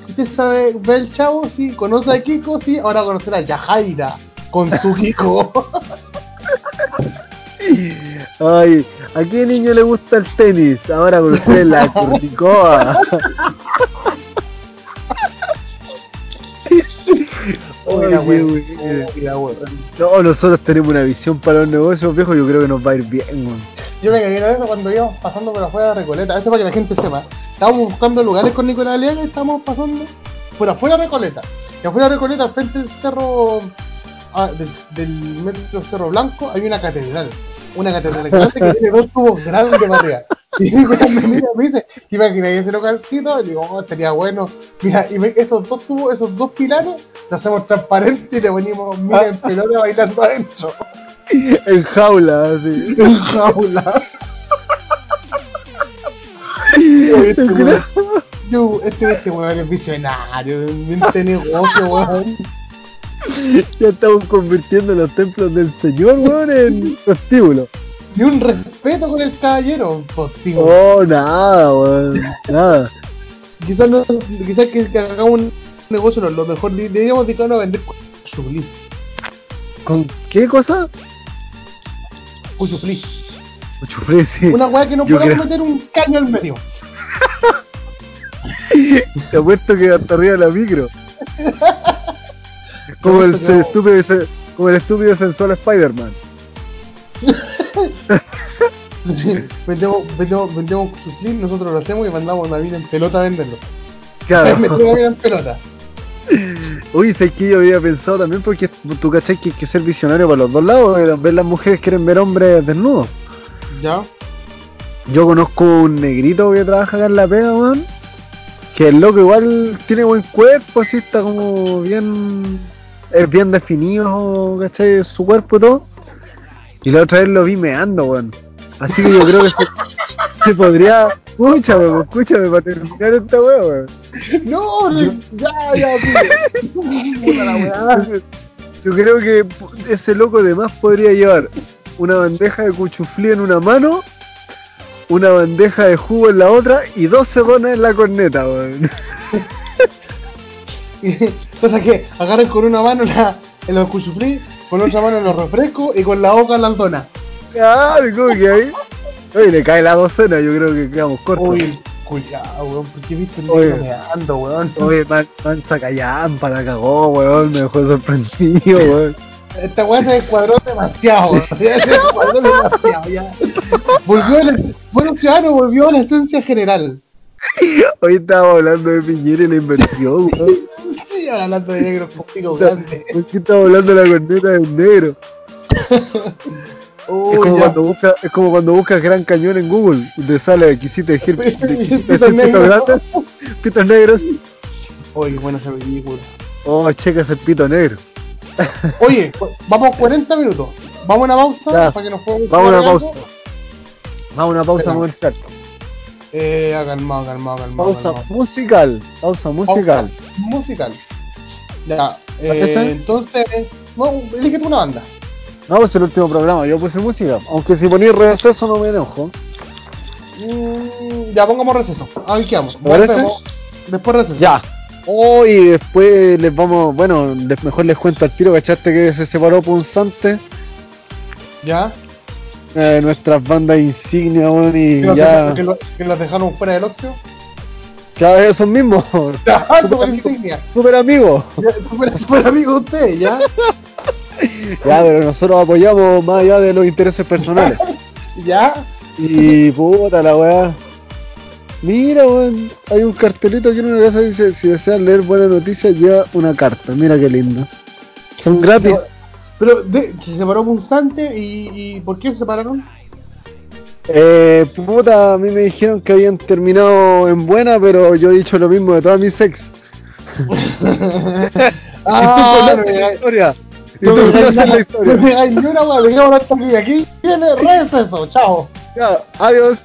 ¿usted sabe, ve el chavo? Sí, conoce a Kiko, sí, ahora conocerá a Yajaira con su Kiko. Ay, ¿a qué niño le gusta el tenis? Ahora con usted la la uy, la wea. No, nosotros tenemos una visión para los negocios, viejo, yo creo que nos va a ir bien, weón. Yo me cagué en eso cuando íbamos pasando por afuera de Recoleta. Eso para que la gente sepa. Estábamos buscando lugares con Nicolás Aliaga y estábamos pasando por afuera de Recoleta. Y afuera de Recoleta, al frente del cerro, ah, del, del metro Cerro Blanco, hay una catedral. Una catedral grande que tiene dos tubos grandes para arriba. Y me mira me dice, ¿te imaginas ese localcito? Y digo, oh, sería bueno. Mira, y me- esos dos tubos, esos dos pilares, los hacemos transparentes y le venimos mira en pelota bailando adentro. En jaula, así. En jaula. Este weón, yo, este, este weón es visionario, mente negocio, weón. Ya estamos convirtiendo los templos del Señor, weón, en prostíbulos. Ni un respeto con el caballero, positivo. Oh, nada, weón. Nada. Quizás no, quizás que, que hagamos un negocio, no, lo mejor de- deberíamos dedicarnos a vender cuchuflí. ¿Con qué cosa? Cuchuflí. Chufré, sí. Una weá que no Yo podamos creo- meter un caño al medio. Te apuesto que hasta arriba de la micro. Como el, estúpido, como el estúpido sensual Spider-Man. vendemos, vendemos, vendemos cuchuflí, nosotros lo hacemos y mandamos a David en pelota a venderlo. Claro. Metemos en pelota. Uy, sé que yo había pensado también porque tú cachai que hay que ser visionario para los dos lados. eh, Ver las mujeres quieren ver hombres desnudos. ¿Ya? Yo conozco un negrito que trabaja acá en la pega, weón. Que el loco igual tiene buen cuerpo, así está como bien. Es bien definido, ¿cachai? Su cuerpo y todo. Y la otra vez lo vi meando, weón. Así que yo creo que se, se podría. Escúchame, pues, escúchame para terminar esta weá, weón. No, Yo- ya, ya, la weá. Yo creo que ese loco además podría llevar una bandeja de cuchuflí en una mano, una bandeja de jugo en la otra y dos donas en la corneta, weón. Cosa que agarren con una mano la, los cuchuflí, con otra mano los refrescos y con la boca las donas. Claro, ¿cómo que ahí? Oye, le cae la docena, yo creo que quedamos cortos. Uy, cuidado, weón, porque he visto el Oye. negro meando, weón. Oye, man, callampa la cagó, weón, me dejó sorprendido, weón. esta weá se descuadró demasiado. Se descuadró demasiado. Ya. Volvió la, bueno, ciudadano volvió a la esencia general. Hoy estábamos hablando de Piñera y la inversión, weón. Ahora hablando de negros con pico grande. ¿Por qué estamos hablando de la corneta del negro? Uy, es, como cuando busca, es como cuando buscas Gran Cañón en Google y te sale quisiste decir Pitos negros. pitos grandes, pitos negros. Oye, qué buena esa película. Oh, checas el pito negro. Oye, vamos 40 minutos. Vamos a una pausa Ya. para que nos podamos Vamos a una pausa. Vamos a una pausa comercial. Eh, calmado, calmado, calmado. Pausa calmado. musical. Pausa musical. Pausa musical. Ya, eh, entonces, no, elige tú una banda. No, pues el último programa, yo puse música. Aunque si ponís receso no me enojo. Mm, ya, pongamos receso. Ahí quedamos. Volvemos. Después receso. Ya. Oh, y después les vamos, bueno, les- mejor les cuento al tiro, ¿cachaste que se separó Punzante? Ya. Eh, nuestras bandas insignia, weón, y Que ya. dejaron- que, que los dejaron fuera del oxio. Cada vez esos mismos. Ya, Super amigo. insignia. Super amigos. Ya, super, super amigo usted, ya. Ya, pero nosotros apoyamos más allá de los intereses personales. Ya. Y puta la weá. Mira, weón, hay un cartelito aquí en una casa que dice, si deseas leer buenas noticias, lleva una carta. Mira qué lindo. Son gratis. Pero de, se separó Constante y, y ¿por qué se separaron? Eh, puta, a mí me dijeron que habían terminado en buena, pero yo he dicho lo mismo de todas mis ex. Ah, y tú conoces la historia. Y tú No me la historia. no me digáis ni una weá, dejémoslo hasta aquí. Aquí viene receso, chao. Ya, adiós.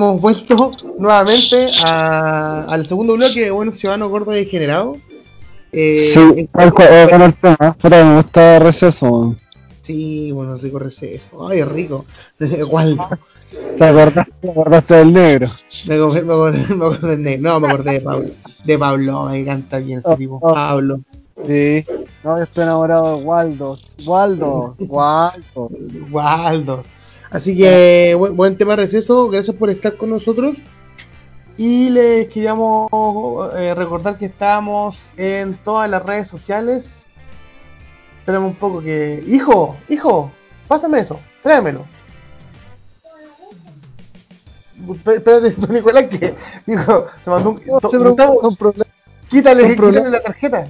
Hemos vuelto nuevamente a- al segundo bloque de Buenos Ciudadanos Gordos y Degenerados. Eh, Sí, tal cual, eh, bueno, el tema. Puta, me gusta receso. sí, bueno, rico receso. Ay, rico. ¿Te acordaste, te acordaste del negro? Me acordé, me acordé, me acordé de- no, me acordé de Pablo. De Pablo, me encanta bien ese tipo. Oh, oh. Pablo. Sí. No, yo estoy enamorado de Waldo. Waldo, Waldo. Waldo. Así que buen, buen tema receso, gracias por estar con nosotros. Y les queríamos eh, recordar que estamos en todas las redes sociales. Espérame un poco que. Hijo, hijo, pásame eso, tráemelo. Espé- Espérate, Nicolás, que dijo, se mandó un. No son, proble- quítale, son problemas. quítale la tarjeta.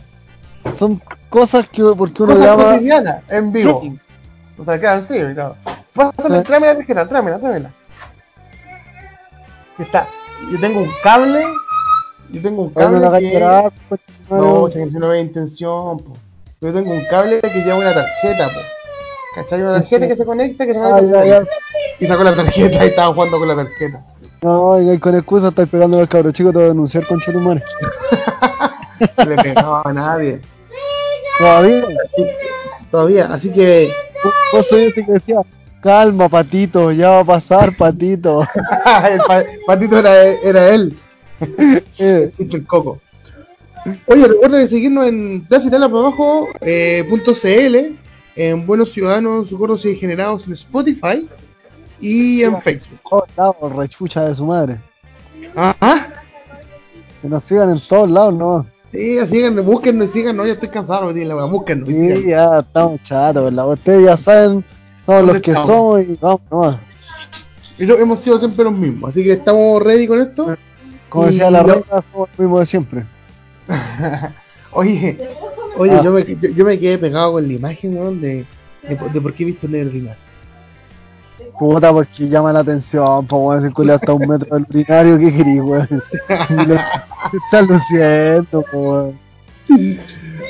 son cosas que porque uno Cosas llama. en vivo. O sea, claro, sí, claro. Pásame, tráeme la tarjeta, tráemela, está. Yo tengo un cable. Yo tengo un cable que... llorar, No, madre. che, que no había intención, po. Yo tengo un cable que lleva una tarjeta, po. ¿Cachai? Una tarjeta que se conecta, que se conecta. Y sacó la tarjeta y estaba jugando con la tarjeta. No, y con excusa estáis pegando al cabro chico, te voy a denunciar con Chetumare. No le pegaba a nadie. Todavía. Todavía, así que... Vos soy ese que decía, calma, patito, ya va a pasar, patito. el pa- patito era, era él. Eh, el coco. Oye, recuerden seguirnos en Plaza Italia para abajo, eh, punto CL, en Buenos Ciudadanos Gordos y Degenerados en Spotify y en Facebook. todos lados, rechucha de su madre. Ajá. Que nos sigan en todos lados, ¿no? Sí, síganos, búsquennos y síganos. Ya estoy cansado la búsquennos. Sí, ya estamos chatos, ¿verdad? Ustedes ya saben, somos ¿Dónde los que estamos? somos y vamos, no. Y lo- hemos sido siempre los mismos, así que estamos ready con esto. Como Y decía la lo- reina, somos los mismos de siempre. oye, oye, Ah. yo, me, yo, yo me quedé pegado con la imagen, weón, de, de, de por qué he visto negro orinar. Puta, porque llama la atención, bueno, ese culo hasta un metro del urinario, ¿qué querís, weón? Lo- Se está luciendo, pues weón.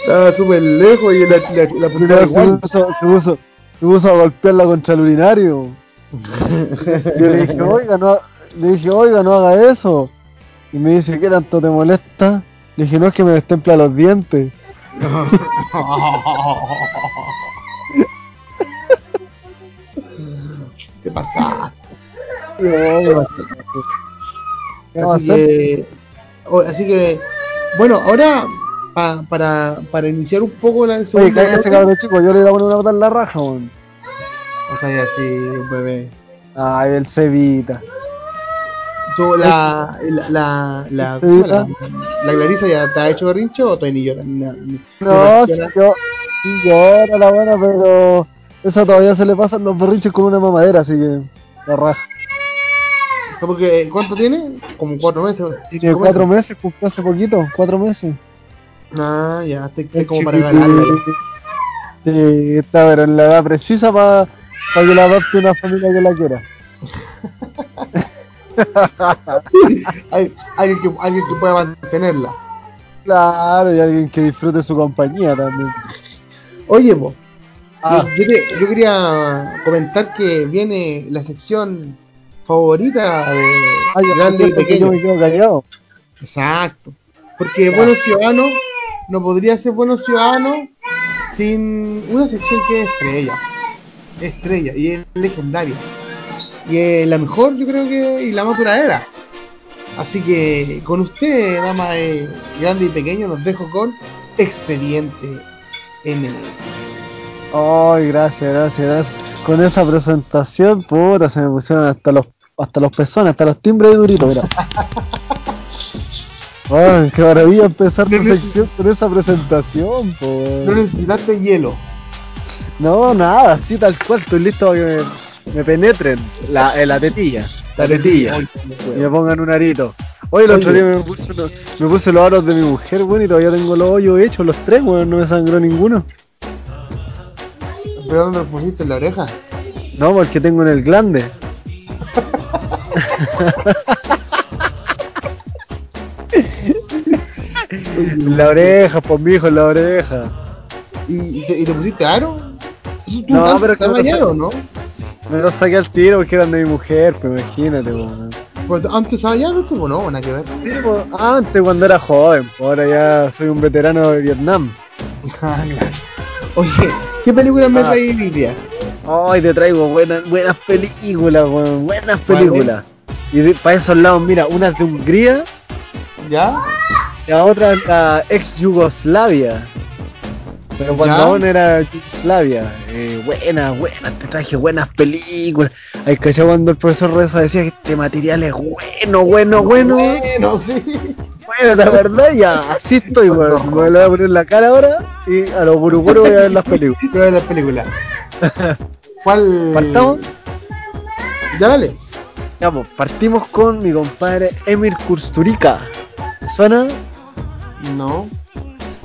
Estaba súper lejos y la, la, la se puso, se puso, se puso a golpearla contra el urinario. Yo le dije, oiga, no, le dije, oiga, no haga eso. Y me dice, ¿qué tanto te molesta? Le dije, no es que me destempla los dientes. ¿Qué pasa? No, ¿Qué vamos a Así que, así que, bueno, ahora pa- para, para iniciar un poco la Oye, cállate, cabrón chico, yo le iba a poner una pata en la raja, weón. O sea, ya sí, un bebé. Ay, el cebita. Tú, la, la, la, la, Sí, ¿cómo la, la Clarisa ya ha hecho berrinche o todavía ni llora? Ni, ni- ni No, reacciona? yo, sí llora la buena, pero esa todavía se le pasan los berrinches con una mamadera, así que la raja. Porque, ¿Cuánto tiene? Como cuatro meses. Tiene cuatro meses, cumplió hace poquito, cuatro meses. Ah, ya, El como para regalarle. Sí, está, pero en la edad precisa para que la adopte una familia que la quiera. Hay, alguien, que, alguien que pueda mantenerla. Claro, y alguien que disfrute su compañía también. Oye, po, Ah, yo, yo te- quería comentar que viene la sección favorita de ay, grande y pequeño. yo me quedo callado. Exacto. Porque Buenos Ciudadanos no podría ser Buenos Ciudadanos sin una sección que es estrella. Estrella y es legendaria. Y es la mejor, yo creo que, y la más duradera. Así que con usted, dama de grande y pequeño, los dejo con Expediente M. Ay, gracias, gracias, gracias. Con esa presentación, puta, se me pusieron hasta los hasta los pezones, hasta los timbres de durito, mira. Ay, qué maravilla empezar tu sección con esa presentación, No pues. necesitaste hielo. No, nada, así tal cual, estoy listo para que me, me penetren la, la tetilla, la tetilla, y me pongan un arito. Oye, el otro día me puse, los, me puse los aros de mi mujer, bueno, y todavía tengo los hoyos hechos, los tres, bueno, no me sangró ninguno. ¿Pero dónde lo pusiste? ¿En la oreja? No, porque tengo en el glande. la oreja, pues mi hijo, en la oreja. ¿Y, y te, y te pusiste aro? ¿Tú, tú No, pero que bañado. ¿no? Me los saqué al tiro porque eran de mi mujer, pues imagínate, weón. Pues antes ah, ya no no, nada que ver. Sí, pues, antes cuando era joven, ahora ya soy un veterano de Vietnam. Ah. Oye, ¿qué película me Ah. traí hoy día? Ay, te traigo buenas, buenas películas, weón, buenas ¿Cuál películas. Y para esos lados, mira, una es de Hungría ¿Ya? La otra es la ex Yugoslavia. Pero cuando ¿Ya? aún era Yugoslavia. Eh, buenas, buenas, te traje buenas películas. Ay, cachai cuando el profesor Reza decía que este material es bueno, bueno, bueno. Bueno, sí. Bueno, la verdad, ya, así estoy, weón. Me lo voy a poner en la cara ahora y a lo buruburu voy a ver las películas. Pero de la película. ¿Cuál? ¿Partamos? Ya dale. Ya, pues, partimos con mi compadre Emir Kusturica. ¿Suena? No.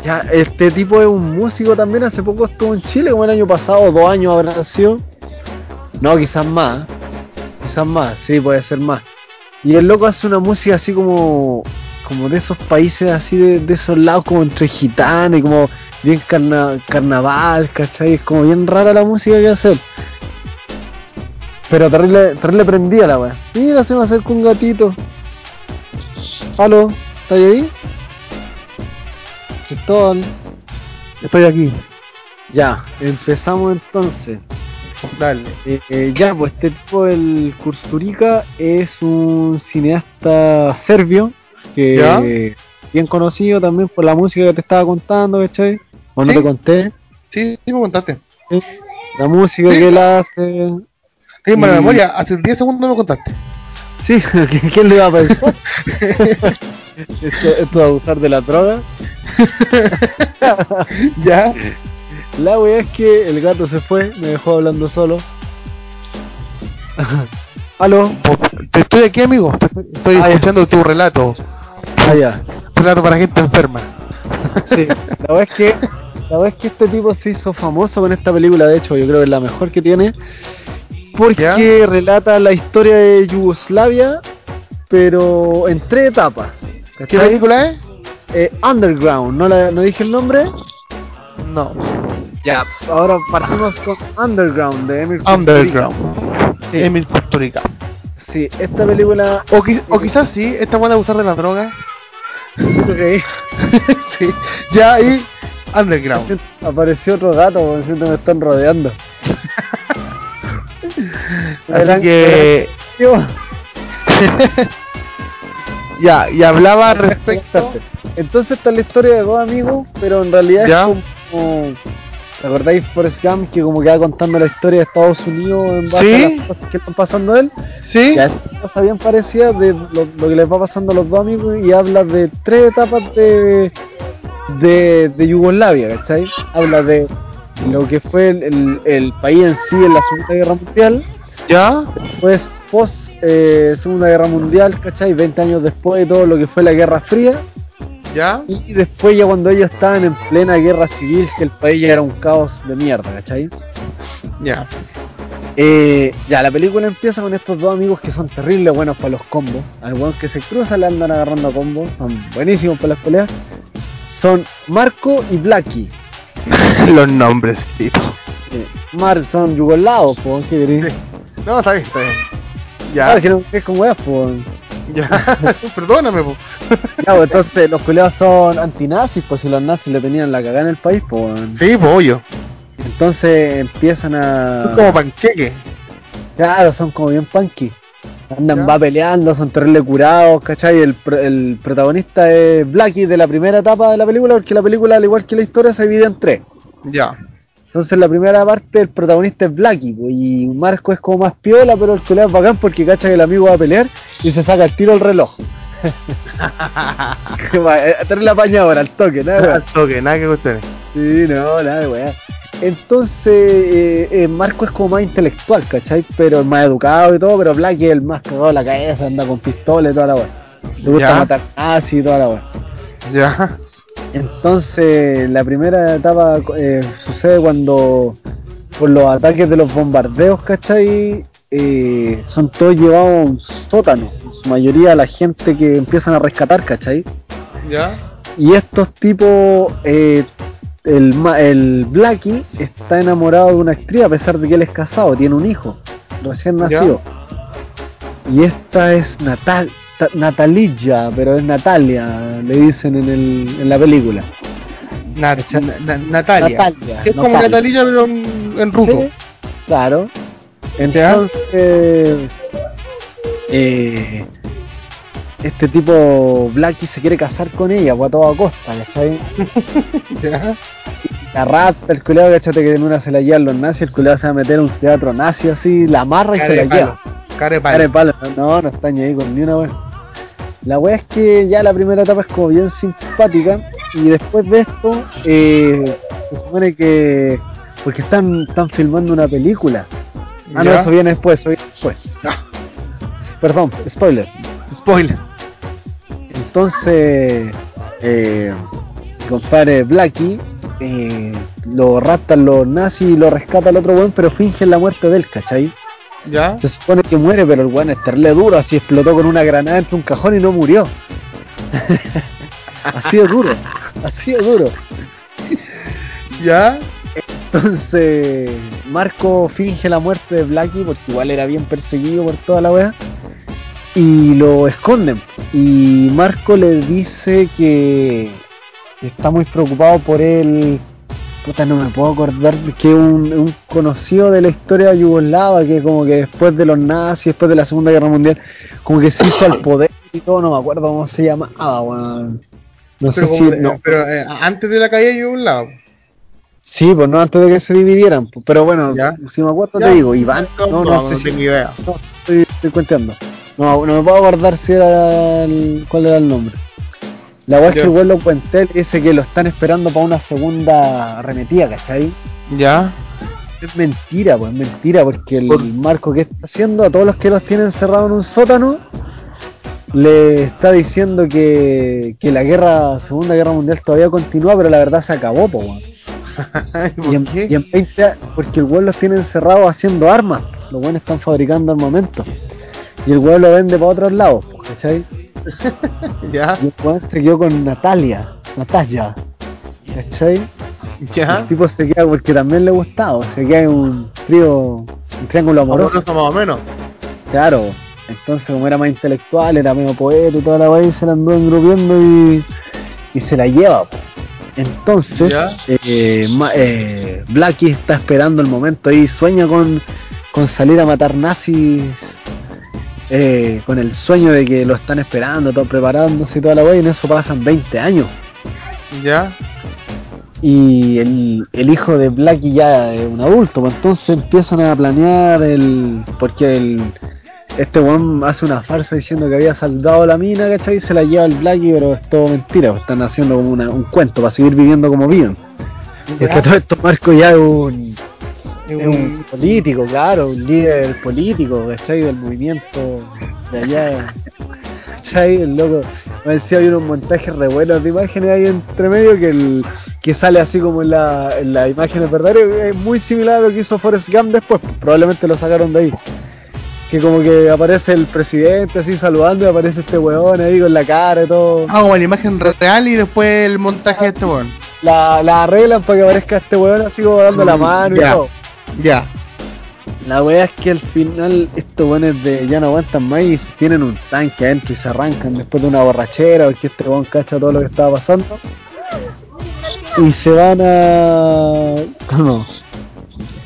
Ya, este tipo es un músico también, hace poco estuvo en Chile, como el año pasado, dos años habrá sido. No, quizás más, quizás más, sí, puede ser más. Y el loco hace una música así como como de esos países así de, esos lados como entre gitano y como bien carna- carnaval, ¿cachai? Es como bien rara la música que hace él. Pero terrible, terrible prendida la weá. Mira, se me acerca un gatito. ¿Aló? ¿Estás ahí? Cristóbal. Estoy aquí. Ya, empezamos entonces. Dale. Eh, eh, ya, pues este tipo, el Kusturica, es un cineasta serbio que ¿Ya? bien conocido también por la música que te estaba contando, ¿cachai? O no Sí. te conté. Sí, sí me contaste. ¿sí? La música Sí. que él hace. Tengo mala memoria. Hace 10 segundos me contaste. Sí, ¿quién le iba a pensar? esto, esto de abusar de la droga. ya. La wea es que el gato se fue, me dejó hablando solo. ¿Aló? Te estoy aquí, amigo. Estoy Ah, ya. escuchando tu relato. Ah, ya. Relato para gente enferma. Sí, la verdad es que la verdad es que este tipo se hizo famoso con esta película, de hecho, yo creo que es la mejor que tiene, porque ¿Ya? relata la historia de Yugoslavia, pero en tres etapas. ¿Qué película es? Eh, Underground, ¿no, la, ¿no dije el nombre? No. Ya, ahora partimos con Underground de Emil Kusturica. Underground. Sí. Emil Costa Rica. Sí, esta película... O, qui- o quizás sí, esta buena de usar de la droga. Ok. sí. Ya ahí, Underground. Apareció otro gato, porque siento que me están rodeando. Así que. ya, y hablaba respecto. Entonces está la historia de dos amigos, pero en realidad Ya. es como... ¿Te acordáis Forrest Gump que como que va contando la historia de Estados Unidos en base Sí. a las cosas que están pasando a él? Sí, Ya es una cosa bien parecida de lo, lo que les va pasando a los dos amigos y habla de tres etapas de, de, de Yugoslavia, ¿cachai? Habla de lo que fue el, el- el país en sí en la Segunda Guerra Mundial, ya, después post eh, Segunda Guerra Mundial, ¿cachai? 20 años después de todo lo que fue la Guerra Fría ya, y después ya cuando ellos estaban en plena guerra civil que el país ya era un caos de mierda, ¿cachai? ya. Eh, ya, la película empieza con estos dos amigos que son terribles buenos para los combos. Al weón que se cruza le andan agarrando combos, son buenísimos para las peleas. Son Marco y Blacky. Los nombres, tipo. Mar son yugoslavos, po, ¿qué querés? Sí. No, está bien, está bien. Ya, Ya, que no es con weas, po. ya. Perdóname, po. Ya, pues entonces los culeados son antinazis, pues si los nazis le tenían la cagada en el país, pues. Sí, pollo. Entonces empiezan a. Es como panqueque. Claro, son como bien punky. Andan va peleando, son terrible curados, ¿cachai? El, el protagonista es Blackie de la primera etapa de la película, porque la película, al igual que la historia, se divide en tres. Ya. Entonces, la primera parte, el protagonista es Blackie, y Marco es como más piola, pero el culeo es bacán porque cacha que el amigo va a pelear y se saca el tiro el reloj. Terrible apañadora, al toque, nada, weá. Al toque, nada que cuestiones. Sí, no, nada de weá. Entonces, eh, eh, Marco es como más intelectual, ¿cachai? Pero es más educado y todo, pero Black es el más cagado de la cabeza, anda con pistola y toda la weá. Le gusta Ya. matar así y toda la weá. Ya. Entonces, la primera etapa eh, sucede cuando, por los ataques de los bombardeos, ¿cachai? Eh, son todos llevados a un sótano. En su mayoría la gente que empiezan a rescatar, ¿cachai? Ya. Y estos tipos, eh, el, el Blackie está enamorado de una actriz a pesar de que él es casado, tiene un hijo recién Ya. nacido. Y esta es Natal, Ta- Natalilla, pero es Natalia, le dicen en, el, en la película. Na- na- na- Natalia. Natalia, Es como. Natalia, pero en, en ruso. Sí, claro. Entonces, eh, este tipo Blackie se quiere casar con ella, pues a toda costa, ¿cachai? Ya. La rata, el culeado, cachate que en una se la llevan los nazis, el culeado se va a meter a un teatro nazi así, la amarra y se la lleva. De palo. palo, no, no está ni ahí con ni una wea. La wea es que ya la primera etapa es como bien simpática y después de esto eh, se supone que porque están están filmando una película. Ah, no, eso viene después, eso viene después. Ah, Perdón, spoiler. spoiler. Entonces, eh, compadre Blackie eh, lo raptan los nazis y lo rescata el otro weón, pero fingen la muerte de él, ¿cachai? Ya. Se supone que muere, pero el weón es terrible duro, así explotó con una granada entre un cajón y no murió. así de duro, así de duro. Ya. Entonces, Marco finge la muerte de Blackie porque igual era bien perseguido por toda la wea. Y lo esconden. Y Marco le dice que, que está muy preocupado por él. Puta, no me puedo acordar que un, un conocido de la historia yugoslava que como que después de los nazis, después de la Segunda Guerra Mundial, como que se hizo al poder y todo, no me acuerdo cómo se llamaba, weón. No sé si... no. pero eh, antes de la caída un lado. Sí, pues no antes de que se dividieran. pues, Pero bueno, Ya. si me acuerdo Ya. te digo, Iván, No, no, no, no, sé no si tengo idea. no, estoy, estoy cuenteando. No, no me puedo acordar si era el, cuál era el nombre. La Ya. que el weón lo cuenté, él dice que lo están esperando para una segunda arremetida, ¿cachai? Ya. Es mentira, pues es mentira, porque el Por- marco que está haciendo a todos los que los tienen encerrados en un sótano, le está diciendo que, que la guerra, segunda guerra mundial todavía continúa, pero la verdad se acabó, pues. ¿Por Y en, qué? y en 20 a- porque el weón los tiene encerrados haciendo armas. Los weones están fabricando armamento. Y el weón lo vende para otros lados, ¿cachai? Ya. Y el weón se quedó con Natalia, Natalia, ¿cachai? Ya. El tipo se queda porque también le gustaba, se queda en un trío, un triángulo amoroso, Amoroso más o menos. claro. Entonces, como era más intelectual, era medio poeta y toda la y se la andó engrupiendo y, y se la lleva. Entonces, eh, eh, Blackie está esperando el momento y sueña con, con salir a matar nazis eh, con el sueño de que lo están esperando, todo preparándose y toda la wea, y en eso pasan 20 años. Ya. Y el, el hijo de Blackie ya es un adulto, pues entonces empiezan a planear el. porque el. Este weón hace una farsa diciendo que había salvado la mina, ¿cachai? Y se la lleva el Blackie, pero es todo mentira, pues están haciendo como una- un cuento para seguir viviendo como viven. Porque todo esto Marco ya es un, es un político, claro, un líder político, ¿cachai? Del movimiento de allá. ¿Cachai? El loco, me decía, hay unos montajes re buenos de imágenes ahí entre medio que el que sale así como en la, en la imagen verdadera, es muy similar a lo que hizo Forrest Gump después, pues, probablemente lo sacaron de ahí. Que como que aparece el presidente así saludando y aparece este weón ahí con la cara y todo. Ah, como la imagen real y después el montaje de este weón. La, la arreglan para que aparezca este weón así como dando la mano y Ya. todo. Ya. La wea es que al final estos weones de ya no aguantan más y tienen un tanque adentro y se arrancan después de una borrachera porque este weón cacha todo lo que estaba pasando. Y se van a. ¿Cómo?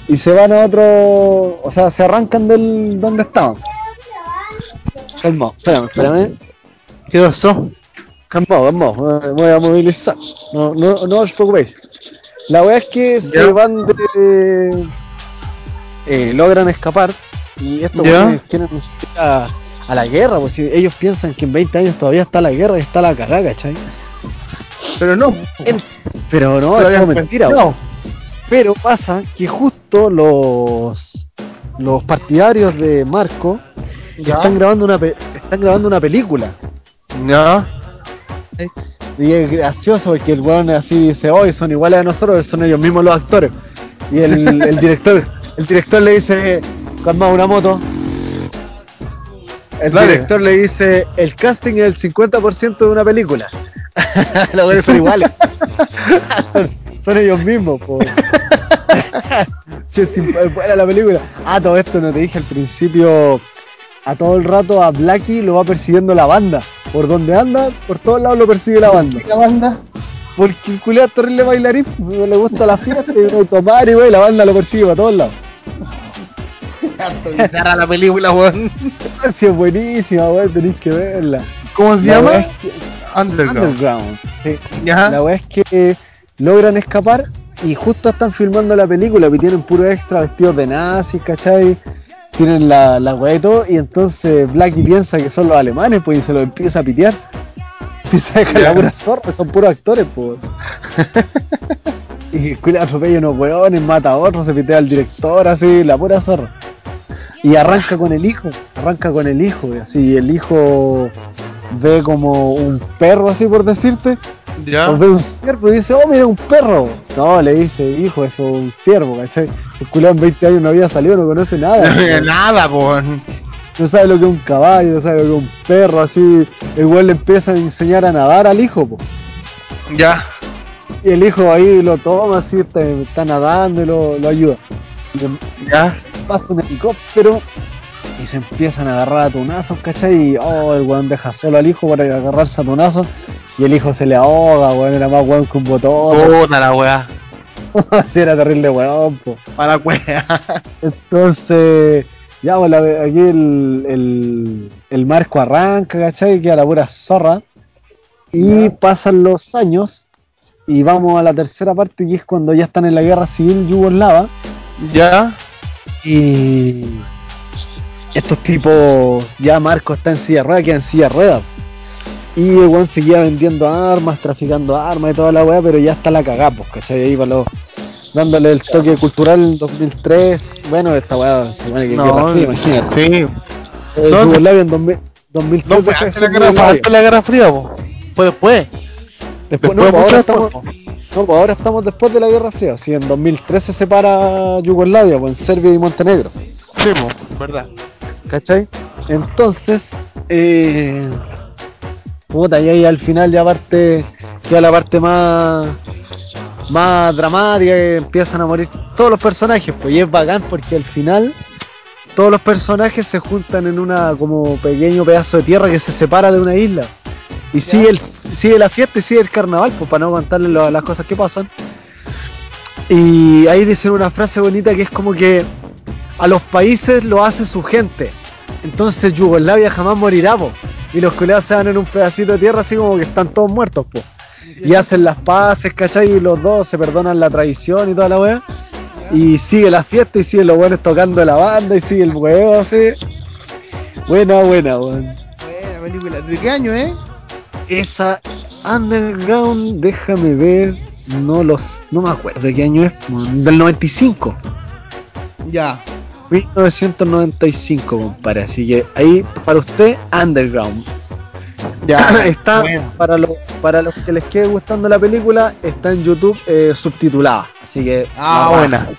Y se van a otro. O sea, se arrancan del donde estaban. Calmado, espérame, espérame. ¿Qué pasó? Calmado, calmado, me voy a movilizar. No, no, no os preocupéis. La wea es que Ya. se van de. eh, logran escapar y weones quieren a, a la guerra, pues si ellos piensan que en 20 años todavía está la guerra y está la cagada, ¿cachai? Pero no. Pero no, Lo es mentira, pensado. Pero pasa que justo los los partidarios de Marco Ya. están grabando una pe- están grabando una película. Ya. Y es gracioso porque el weón así dice, hoy son iguales a nosotros, son ellos mismos los actores. Y el, el director, el director le dice, calma una moto. El director le dice, el casting es el 50% de una película. los weones son iguales. son, ellos mismos, po. Sí, es, buena la película. Ah, todo esto no te dije al principio. a todo el rato a Blackie lo va persiguiendo la banda. Por donde anda, por todos lados lo persigue la banda. la banda? Porque el culiado terrible bailarín, pues, le gusta la fiesta y tomar y wey, la banda lo persigue para todos lados. Harto la película, weón. Sí, es buenísima, wey, tenéis que verla. ¿Cómo se La llama? es que- Underground. Underground. sí. La weá es que logran escapar y justo están filmando la película y tienen puro extra vestidos de nazis, ¿cachai? Tienen la, la weá y todo, y entonces Blackie piensa que son los alemanes, pues y se los empieza a pitear. Y se deja la pura zorra, son puros actores, pues. y cuida atropella unos weones, mata a otros, se pitea al director, así, la pura zorra. Y arranca con el hijo, arranca con el hijo, y así, y el hijo ve como un perro, así por decirte, Ya. o ve un ciervo y dice, oh, mira, un perro. No, le dice, hijo, eso es un ciervo, ¿cachai? El culiao en 20 años no había salido, no conoce nada. ¿cachai? Nada, po. No sabe lo que es un caballo, no sabe lo que es un perro, así. El le empieza a enseñar a nadar al hijo, po. Ya. Y el hijo ahí lo toma, así, está, está nadando y lo, lo ayuda. Y le Ya. pasa un helicóptero y se empiezan a agarrar a tonazos, ¿cachai? Y oh, el weón deja solo al hijo para agarrarse a tonazos y el hijo se le ahoga, weón, era más weón que un botón. Puta la weá. Sí, era terrible weón, po. Para la wea. Entonces, ya, pues, aquí el, el, el marco arranca, ¿cachai? Queda la pura zorra. Y Ya. pasan los años y vamos a la tercera parte, que es cuando ya están en la guerra civil yugoslava. Ya. Y estos tipos, ya Marco está en silla de ruedas, queda en silla de ruedas. Y el weón seguía vendiendo armas, traficando armas y toda la weá, pero ya está la cagada, pues, ¿cachai? Ahí para los, dándole el toque cultural en 2003. Bueno, esta weá se supone que es guerra fría, imagínate. Sí. Eh, No, Yugoslavia en 2000 2003 No antes ser la guerra, fue Yugoslavia. antes la guerra fría, po. Fue después. Después, Después, no, pues ahora, después, estamos, po. no, pues ahora estamos después de la Guerra Fría. Si en 2013 se separa Yugoslavia, pues en Serbia y Montenegro. Sí. Verdad. ¿Cachai? Entonces, eh, puta, y ahí al final ya parte, queda la parte más, más dramática, que empiezan a morir todos los personajes, pues y es bacán porque al final todos los personajes se juntan en una como pequeño pedazo de tierra que se separa de una isla. Y sigue, el, sigue la fiesta y sigue el carnaval, pues para no contarles lo- las cosas que pasan. Y ahí dicen una frase bonita que es como que a los países lo hace su gente. Entonces Yugoslavia jamás morirá, po. Y los culeados se van en un pedacito de tierra así como que están todos muertos, po. Y hacen las paces, ¿cachai? Y los dos se perdonan la traición y toda la weá. Y sigue la fiesta y siguen los buenos tocando la banda y sigue el huevo así. Buena, buena, weón. Buena película. ¿De qué año, eh? Esa Underground, déjame ver, no los, no me acuerdo de qué año es, del 95. Ya. 1995, compadre. Así que ahí, para usted, Underground. Ya. está, Bueno. para, los, para los que les quede gustando la película, está en YouTube eh, subtitulada. Así que. Ah, buena.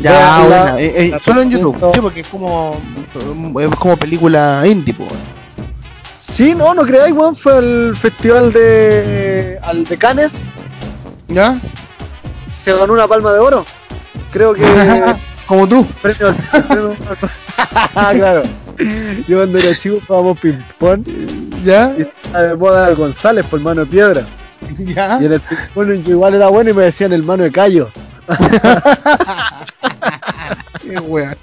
Ya, buena. Eh, eh, la solo en YouTube. Sí, porque es como. Es como película indie, po. Sí, no, no creáis, weón. Fue el festival de. al de Cannes. ¿Ya? Se ganó una palma de oro. Creo que. como tú. claro. Yo cuando era chico jugábamos ping-pong. ¿Ya? Y estaba de moda el González por mano de piedra. ¿Ya? Y en el ping-pong yo igual era bueno y me decían el mano de callo. Qué wea.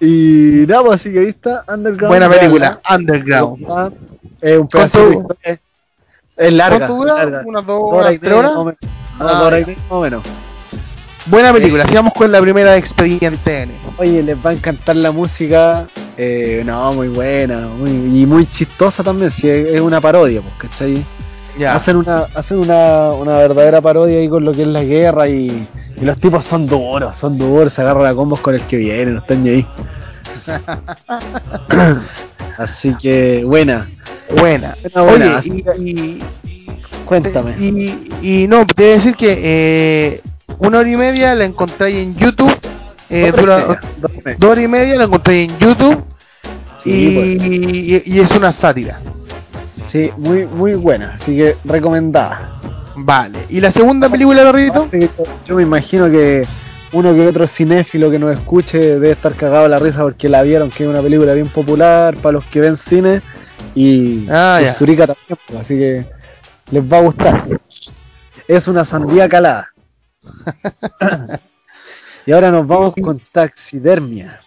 Y nada, pues así que ahí está Underground. Buena película. Underground. Ah, Es un pedazo de ¿Cuánto- historia. Es larga. ¿Cuánto dura? ¿Unas Dos horas tres horas? dos horas y menos. Buena película. Sigamos con la primera de Expediente N. Oye, les va a encantar la música. Eh, no, muy buena. Muy, y muy chistosa también. Si es, es una parodia, pues, ¿cachai? Hacen una hacen una, una verdadera parodia ahí con lo que es la guerra y, y los tipos son duros, son duros, se agarran a combos con el que viene, no están ni ahí. Así que buena, Buena. Buena, buena. Oye, y, y, cuéntame. y, y no, a decir que eh, una hora y media la encontré en YouTube. Eh, Dos horas y dura- media, dos horas y media. dos horas y media la encontré en YouTube. Sí, pues. y, es una sátira. Sí, muy muy buena, así que recomendada. Vale. ¿Y la segunda película, que Yo me imagino que uno que otro cinéfilo que nos escuche debe estar cagado a la risa porque la vieron, que es una película bien popular para los que ven cine y Ah. Zurika también, pues, así que les va a gustar. Es una sandía calada. y ahora nos vamos con Taxidermia.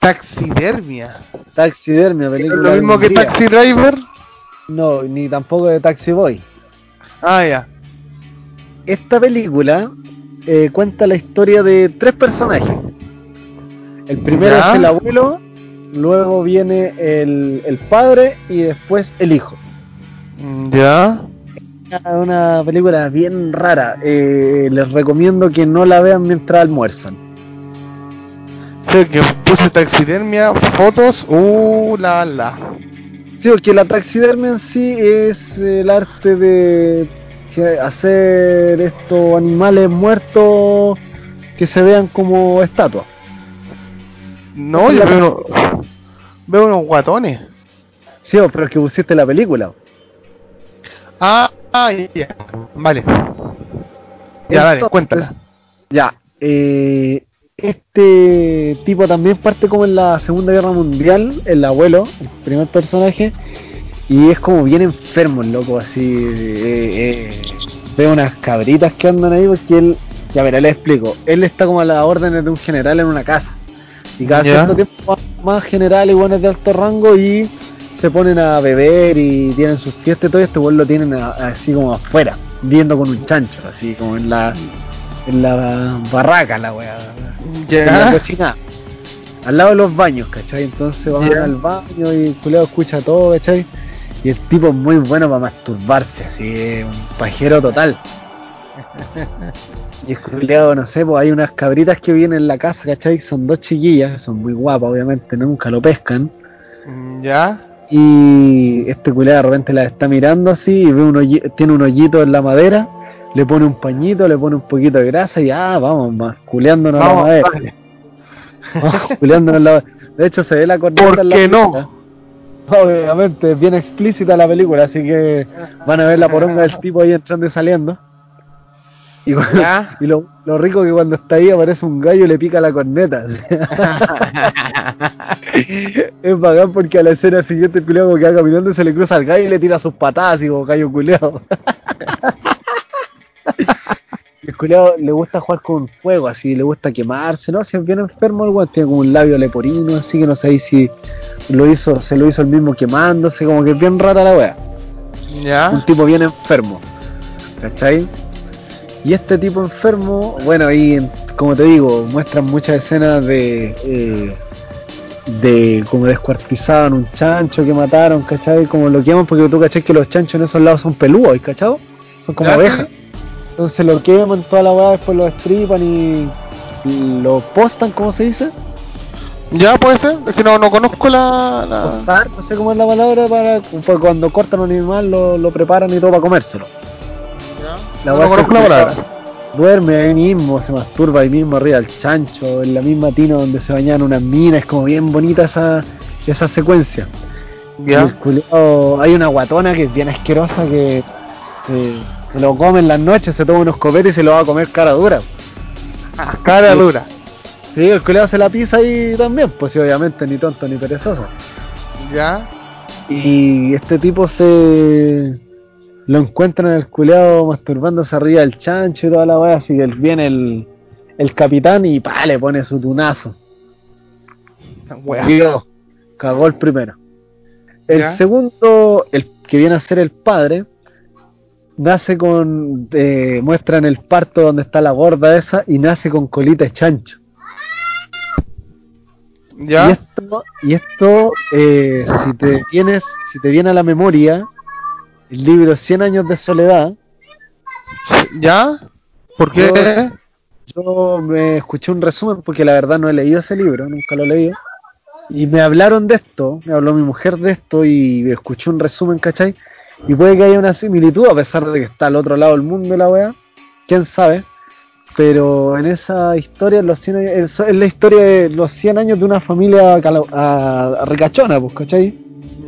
Taxidermia. Taxidermia, película. Lo mismo que. Taxi Driver. No, ni tampoco de Taxi Boy. Ah, ya. Esta película eh, cuenta la historia de tres personajes. El primero Ya. es el abuelo, luego viene el, el padre y después el hijo. Ya. Una película bien rara. eh, les recomiendo que no la vean mientras almuerzan. Sí, que puse taxidermia, fotos, uh, la la. Sí, porque la taxidermia en sí es el arte de hacer estos animales muertos que se vean como estatuas. No, yo veo, uno- veo unos guatones. Sí, pero es que pusiste la película. Ah, ah, ya. Vale. Ya, dale, cuéntala. Ya, eh, este tipo también parte como en la Segunda Guerra Mundial, el abuelo, el primer personaje, y es como bien enfermo el loco, así, eh, eh, ve unas cabritas que andan ahí porque él, ya verá, le explico, él está como a las órdenes de un general en una casa, y cada Ya. cierto tiempo más generales y buenos de alto rango y se ponen a beber y tienen sus fiestas y todo, este weón lo tienen a- así como afuera, viendo con un chancho, así como en la en la barraca la weá, en la cocina, al lado de los baños, ¿cachai? Entonces van al baño y el culeado escucha todo, ¿cachai? Y el tipo es muy bueno para masturbarse, así, es un pajero total. Y el culeado, no sé, pues hay unas cabritas que vienen en la casa, ¿cachai? Son dos chiquillas, son muy guapas, obviamente, nunca lo pescan. Ya. Y este culeado de repente la está mirando así y ve un tiene un hoyito en la madera, le pone un pañito, le pone un poquito de grasa y ah, vamos, más culeándonos la Vamos, madera. dale. Vamos, culeándonos la De hecho se ve la corneta ¿Por en la qué no? Obviamente, es bien explícita la película, así que van a ver la poronga del tipo ahí entrando y saliendo. Y, cuando- Ya. y lo, lo rico que cuando está ahí aparece un gallo y le pica la corneta. es bacán porque a la escena siguiente el culiao como que va caminando se le cruza al gallo y le tira sus patadas y como gallo culeado. el culiao le gusta jugar con fuego, así le gusta quemarse, ¿no? Si es bien enfermo el weón, tiene como un labio leporino, así que no sé si lo hizo, se lo hizo el mismo quemándose, como que es bien rara la wea un Ya. tipo bien enfermo, ¿cachai? Y este tipo enfermo, bueno, ahí, como te digo, muestran muchas escenas de, eh, de como descuartizaban un chancho que mataron, ¿cachai? Como lo queman, porque tú, ¿cachai? Que los chanchos en esos lados son peludos, ¿cachai? Son como Ya, abejas. sí. Entonces lo queman toda la weá, después lo estripan y, y lo postan, ¿cómo se dice? Ya puede ser. Es que no, no conozco la. la... Postar, no sé cómo es la palabra, para pues cuando cortan un animal lo, lo preparan y todo para comérselo. La no, conozco la palabra. duerme ahí mismo, se masturba ahí mismo arriba del chancho, en la misma tina donde se bañan unas minas, es como bien bonita esa, esa secuencia. Y el Ya. culiao- hay una guatona que es bien asquerosa que eh, se lo come en las noches, se toma unos copetes y se lo va a comer cara dura. Cara dura. Sí, el culiao se la pisa ahí también, pues sí, obviamente ni tonto ni perezoso. Ya. Y este tipo se lo encuentran en el culeado masturbándose arriba del chancho y toda la weá, así que viene el, el capitán y pa le pone su tunazo. Digo, cagó el primero. El Ya. segundo, el que viene a ser el padre, nace con, eh, muestran el parto donde está la gorda esa y nace con colita de chancho. Y Ya. esto, y esto eh, si te vienes, si te viene a la memoria, el libro 100 años de soledad, Ya. ¿Por qué? yo me escuché un resumen porque la verdad no he leído ese libro, nunca lo he leído. Y me hablaron de esto, me habló mi mujer de esto y escuché un resumen, ¿cachai? Y puede que haya una similitud a pesar de que está al otro lado del mundo la wea, quién sabe. Pero en esa historia, los 100 años- es, la historia de los 100 años de una familia cala- a- ricachona, pues, ¿cachai?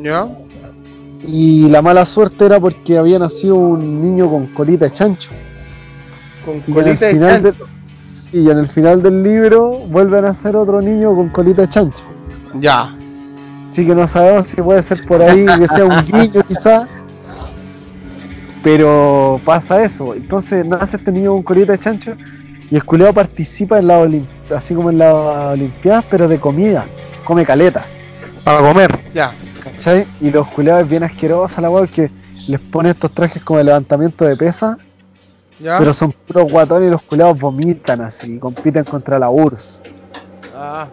Ya. Y la mala suerte era porque había nacido un niño con colita de chancho. Con Y colita de chancho. y en el final del libro vuelven a ser otro niño con colita de chancho. Ya. Así que no sabemos si puede ser por ahí que sea un guiño quizá. Pero pasa eso. Entonces nace este niño con colita de chancho y el culeado participa en la olim- así como en las olimpiadas, pero de comida. Come caleta. Para comer. Ya. ¿Cachai? Y los culeados es bien asquerosa la weá que les pone estos trajes como de levantamiento de pesa, Ya. pero son puros guatones y los culeados vomitan así, compiten contra la URSS. Ah.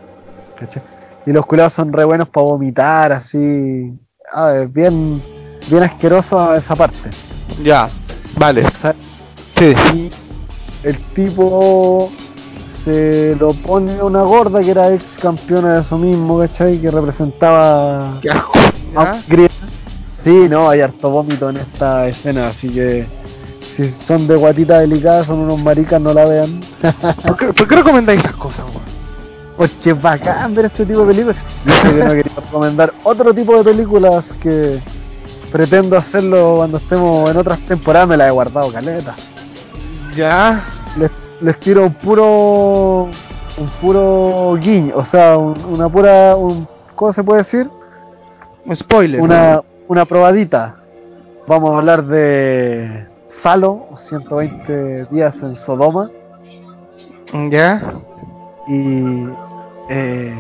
¿cachai? Y los culeados son re buenos para vomitar, así. Ah, es bien, bien asqueroso esa parte. Ya. Vale. ¿cachai? Sí. Y el tipo se lo pone una gorda que era ex campeona de eso mismo, ¿cachai? Que representaba a. Sí, no, hay harto vómito en esta escena, así que si son de guatita delicada, son unos maricas, no la vean. ¿Por qué, por qué recomendáis esas cosas, weón? Porque es bacán ver este tipo de películas. Yo sé que no quería recomendar otro tipo de películas que pretendo hacerlo cuando estemos en otras temporadas, me la he guardado caleta. Ya. Les, les tiro un puro un puro guiño, o sea, un- una pura un, ¿cómo se puede decir? Un spoiler. Una una probadita. Vamos a hablar de Salo, 120 días en Sodoma. Ya. y eh,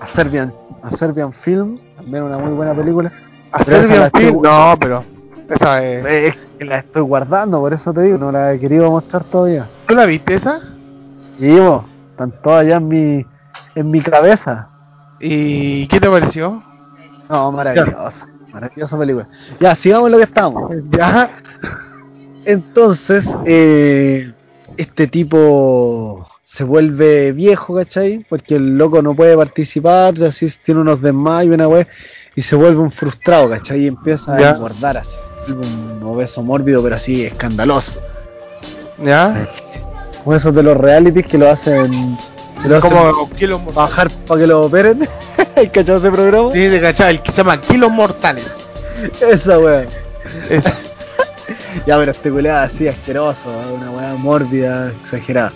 a Serbian a Serbian Film, también una muy buena película. ¿A Pero Serbian estoy- Film? No, pero. Esa es. Es que la estoy guardando, por eso te digo, no la he querido mostrar todavía. ¿Tú la viste esa? Y digo, están todas ya en mi, en mi cabeza. ¿Y qué te pareció? No, maravillosa, maravillosa película. Ya, sigamos lo que estamos. Ya. Entonces, eh, este tipo se vuelve viejo, ¿cachai? Porque el loco no puede participar, así tiene unos desmayos y una wea, y se vuelve un frustrado, ¿cachai? Y empieza a engordar así. Un obeso mórbido, pero así escandaloso. Ya. Como esos de los realities que lo hacen. Que lo hacen Como Kilos Mortales. bajar para que lo operen. ¿Hay cachado ese programa? Sí, de cachai, el que se llama Kilos Mortales. Esa wea. Esa. Ya, pero este culeado así asqueroso, ¿eh? una weá mórbida, exagerada.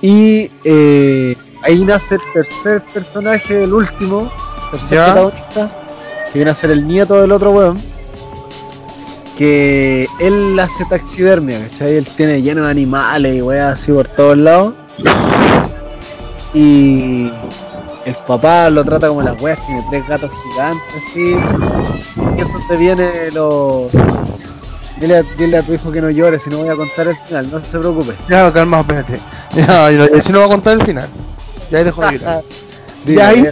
Y eh, ahí nace el tercer personaje, el último, tercer protagonista, que viene a ser el nieto del otro weón. Que él hace taxidermia, ¿cachai? Él tiene lleno de animales y weas así por todos lados. Y el papá lo trata como las weas, tiene tres gatos gigantes así. Y es donde viene lo. Dile a, dile a tu hijo que no llore, si no voy a contar el final, no se preocupe. Ya, calma, espérate. Ya, si no va a contar el final. Ya ahí dejo de gritar. Dile, ¿Ya ahí?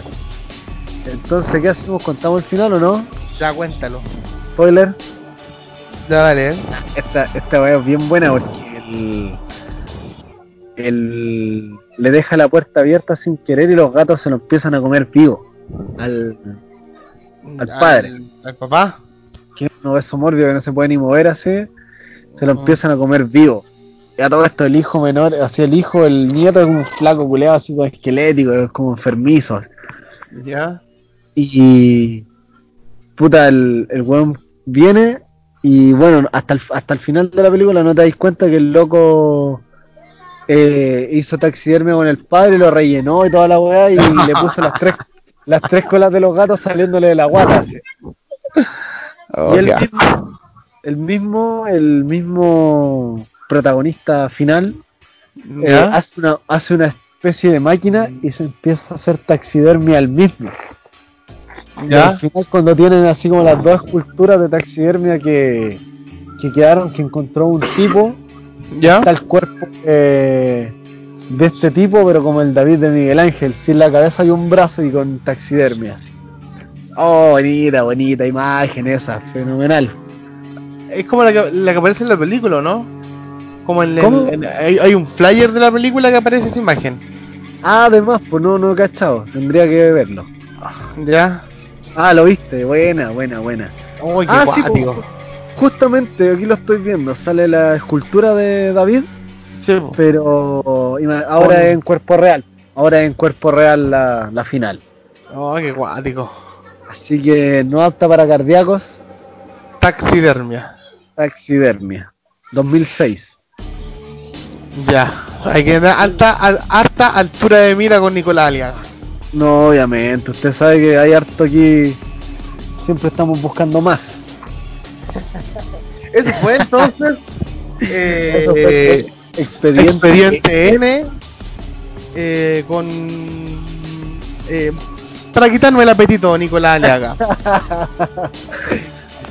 Entonces, ¿qué hacemos? ¿Contamos el final o no? Ya, cuéntalo. Spoiler. Ya, dale, eh. Esta, esta weá es bien buena porque el, el- le deja la puerta abierta sin querer y los gatos se lo empiezan a comer vivo. Al Al padre. Al papá. que es un obeso mórbido que no se puede ni mover así, se lo Ah. empiezan a comer vivo. Y a todo esto el hijo menor, así el hijo, el nieto es como un flaco culeado así como esquelético, es como enfermizo. Ya. Y puta, el, el weón viene y bueno, hasta el, hasta el final de la película no te dais cuenta que el loco eh, hizo taxidermia con el padre, lo rellenó y toda la weá y le puso las tres las tres colas de los gatos saliéndole de la guata. así. Oh, y el mismo, el mismo, el mismo protagonista final eh, hace, una, hace una especie de máquina y se empieza a hacer taxidermia al mismo. Y Ya. al final cuando tienen así como las dos esculturas de taxidermia que, que quedaron, que encontró un tipo, Ya. está el cuerpo eh, de este tipo, pero como el David de Miguel Ángel, sin la cabeza y un brazo y con taxidermia. así. Oh, bonita, bonita imagen esa, fenomenal. Es como la que, la que aparece en la película, ¿no? Como en, el- hay, hay un flyer de la película que aparece esa imagen. Ah, además, pues no, no he cachado, tendría que verlo. Ya. Ah, lo viste, buena, buena, buena. Uy, qué Ah, sí, pues, justamente aquí lo estoy viendo, sale la escultura de David, Sí, pero ahora es en cuerpo real, ahora es en cuerpo real la, la final. Oh, qué cuático. Así que no apta para cardíacos, Taxidermia. taxidermia, 2006. Ya. Hay que tener alta, al- harta altura de mira con Nicolás Aliaga. No, obviamente, usted sabe que hay harto aquí. Siempre estamos buscando más. Eso fue entonces. eh, Eso fue expediente. Expediente N. eh, con. eh, para quitarme el apetito, Nicolás Aliaga.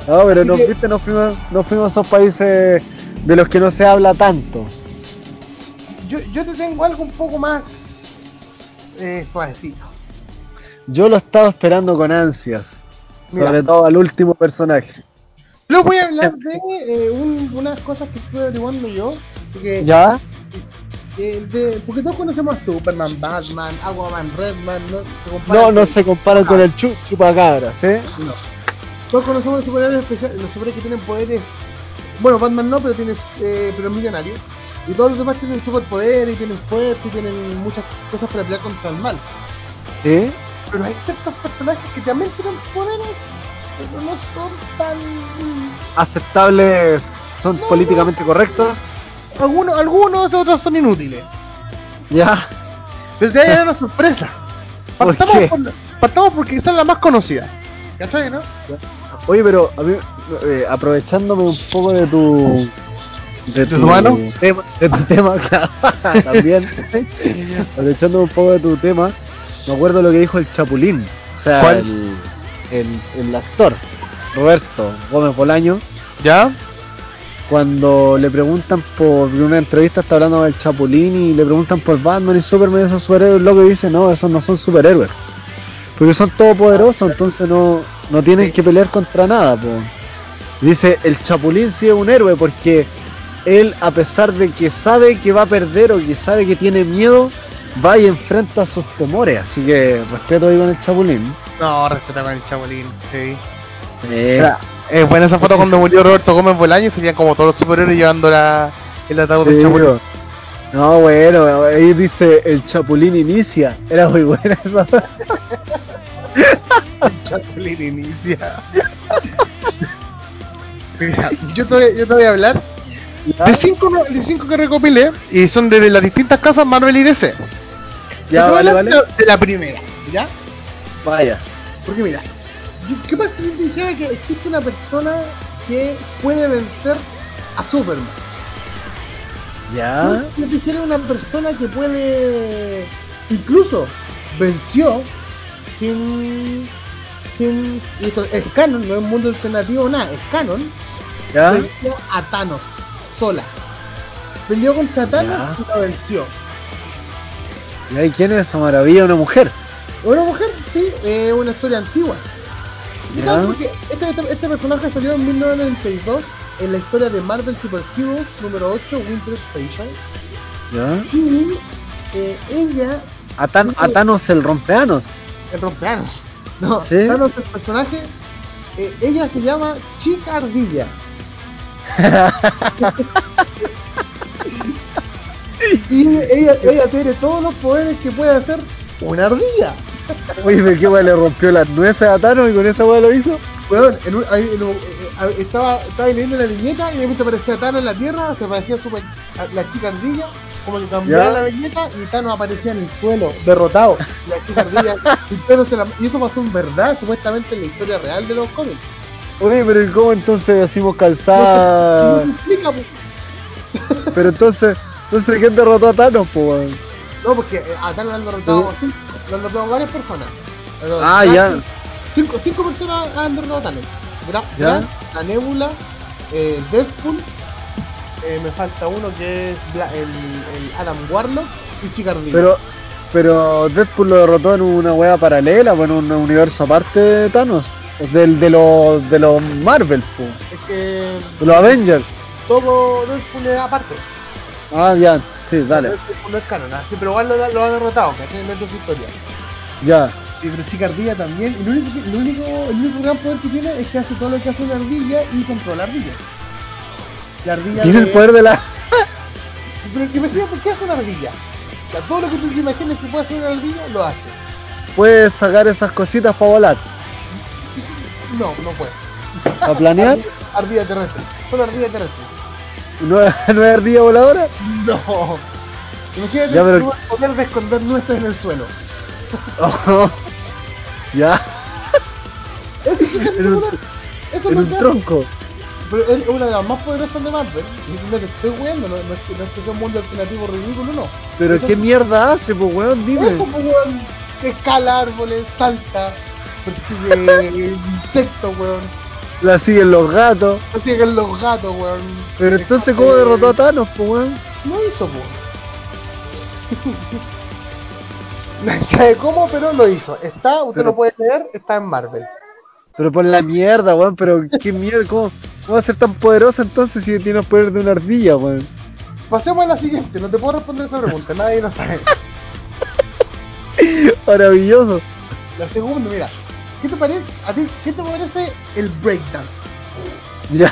No, pero nos, viste, nos fuimos, nos fuimos a esos países de los que no se habla tanto. Yo, yo te tengo algo un poco más. Eh, suavecito. Yo lo estaba esperando con ansias. Mira. Sobre todo al último personaje. Luego voy a hablar de eh, un- unas cosas que estuve averiguando yo. ¿Ya? eh, de- porque todos conocemos a Superman, Batman, Aquaman, Redman. No se No, no se compara con el chu chupacabras, ¿eh? No. Todos conocemos los superhéroes especiales, los superhéroes que tienen poderes. Bueno, Batman no, pero tiene, eh, pero es millonario. Y todos los demás tienen superpoderes y tienen fuerza y tienen muchas cosas para pelear contra el mal. ¿Sí? Pero hay ciertos personajes que también tienen poderes, pero no son tan. Aceptables, son No, políticamente correctos. Algunos, algunos otros son inútiles. ¿Ya? Desde ahí hay una sorpresa. ¿Por Partamos, por- partamos porque son las más conocidas. ¿Cachai, no? Oye, pero a mí, eh, aprovechándome un poco de tu. De tu mano? tema, de tu tema, claro, también. aprovechándome un poco de tu tema, me acuerdo lo que dijo el Chapulín. O sea, ¿Cuál? El, el, el actor, Roberto Gómez Bolaño, ¿Ya? cuando le preguntan por una entrevista está hablando del Chapulín y le preguntan por Batman y Superman esos superhéroes lo que dice no esos no son superhéroes porque son todopoderosos entonces no no tienen que pelear contra nada po. dice el Chapulín sí es un héroe porque él a pesar de que sabe que va a perder o que sabe que tiene miedo va y enfrenta sus temores así que respeto ahí con el Chapulín No, respeta con el Chabolín, sí. Eh, Es buena esa foto cuando murió Roberto Gómez Bolaño y serían como todos los superhéroes llevando la, el ataúd del Sí, Chapulín. bro. No, bueno, ahí dice el Chapulín inicia. Era muy buena esa. El Chapulín inicia. Mira, yo te, voy, yo te voy a hablar de cinco, de cinco que recopilé y son de las distintas casas Marvel y DC. Ya, vale, vale. De, la primera, ¿ya? Vaya. Porque mira, ¿qué pasa si te dijera que existe una persona que puede vencer a Superman? Ya. Si te dijera una persona que puede, incluso venció sin, sin, y esto es canon, no es mundo alternativo nada, es canon, Ya. venció a Thanos sola. Peleó contra Thanos Ya. y lo venció. ¿Y ahí quién es esa maravilla? Una mujer. Una mujer, sí, es una historia antigua. Porque este, este, este personaje salió en 1992 en la historia de Marvel Super Heroes número 8, Winter Station. Ya. Y eh, ella, A, Tan- a Thanos el rompeanos. el rompeanos, no, ¿Sí? Thanos el personaje, eh, ella se llama Chica Ardilla. Y ella, ella tiene todos los poderes que puede hacer una ardilla. Oye, ¿de qué le rompió las nueces a Thanos y con esa weá lo hizo? Weón, en un- ahí, en un- eh, eh, estaba, estaba leyendo la viñeta y de repente aparecía Thanos en la tierra, se parecía super, a la chica ardilla, como que cambiaba la viñeta y Thanos aparecía en el suelo, derrotado. La chica ardilla, y, se la- y eso pasó en verdad, supuestamente en la historia real de los cómics. Oye, pero ¿y cómo entonces decimos No calzada? explica, pues. Pero entonces, entonces ¿quién derrotó a Thanos, weón? No, porque eh, a Thanos lo han derrotado, cinco- lo han derrotado varias personas. Pero- Ah, ya. Cinco, cinco personas han derrotado a Thanos. Gra. Grant, la Nebula, eh, Deadpool, eh, me falta uno que es Bla- el, el Adam Warlock y Chicardilla. Pero, pero Deadpool lo derrotó en una wea paralela, pues, en un universo aparte de Thanos. Del, de los de los Marvel, po. es que de los Avengers. todo Deadpool es aparte. Ah, ya, sí, dale, no es canon, así, pero igual lo, lo ha derrotado, que dentro de su historia. ya. Sí, pero Chica Ardilla también, y lo único, lo único, el único gran poder que tiene es que hace todo lo que hace una ardilla y controla ardilla. La ardilla Tiene el de- poder de la. Pero imagínate, ¿qué hace una ardilla? O sea, todo lo que tú te imagines que puede hacer una ardilla, lo hace. Puedes sacar esas cositas para volar. No, no puede. ¿Para planear? Ardilla terrestre. Solo ardilla terrestre. ¿No no es ardilla voladora? No. Imagínate Ya, pero- el poder de esconder nueces en el suelo. Oh, ya, Eso es En un- eso en que tronco. Pero es una de las más poderosas de Marvel. Y te estoy jugando, no, no es que no es que sea un mundo alternativo ridículo, no. Pero Eso- qué mierda hace, pues weón, dime. Eso, pues, weón, que escala árboles, salta, persigue insectos, weón. La siguen los gatos. Persiguen los gatos, weón. Pero entonces, ¿cómo Eh, derrotó a Thanos, pues weón? No hizo, pues. No sabe cómo, pero lo hizo. Está, usted Pero- lo puede leer, está en Marvel. Pero por la mierda, weón, pero qué mierda, ¿cómo, cómo va a ser tan poderosa entonces si tiene los poderes de una ardilla, weón? Pasemos a la siguiente, no te puedo responder esa pregunta, nadie lo sabe. Maravilloso. La segunda, mira, ¿qué te parece? ¿A ti qué te parece el breakdance? Ya,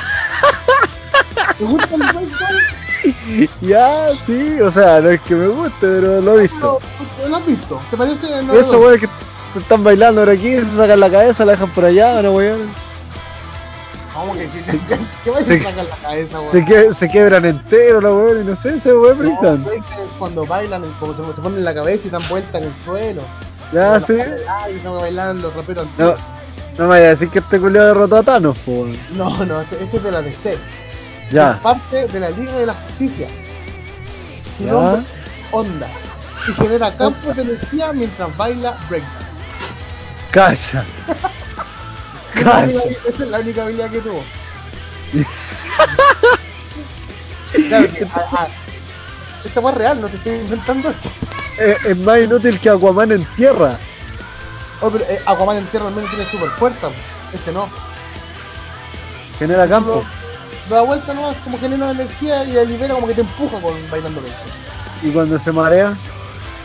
¿Te gusta el breakdance? ya, sí, o sea, no es que me guste, pero lo he visto. ¿Lo, lo has visto? ¿Te parece el Eso, weón, que se están bailando ahora aquí, se sacan la cabeza, la dejan por allá, no weón. ¿Cómo que que vaya Se- a sacar la cabeza, weón? Se, que, se quebran entero, la weón, y no sé, se weón No, breakdance. breakdance es cuando bailan, como se, se ponen la cabeza y dan vuelta en el suelo. Ya, sí. Ay, estamos bailando los raperos No, no me vaya a decir que este culiado derrotó a Thanos, weón. No, no, este, este es de la DC. Es Ya, parte de la Liga de la Justicia. Su Ya. nombre es Onda. Y genera campos de energía mientras baila breakdance. calla. Es Calla. Esa es la única habilidad que tuvo. Claro que, a- a- esta fue real, no te estoy inventando esto. Es, es más inútil que Aquaman en tierra. Oh, pero eh, Aquaman en tierra al menos tiene super fuerza. Este no. Genera campo. Da vuelta nomás, como genera energía y la libera como que te empuja con bailando breakdance. Y cuando se marea,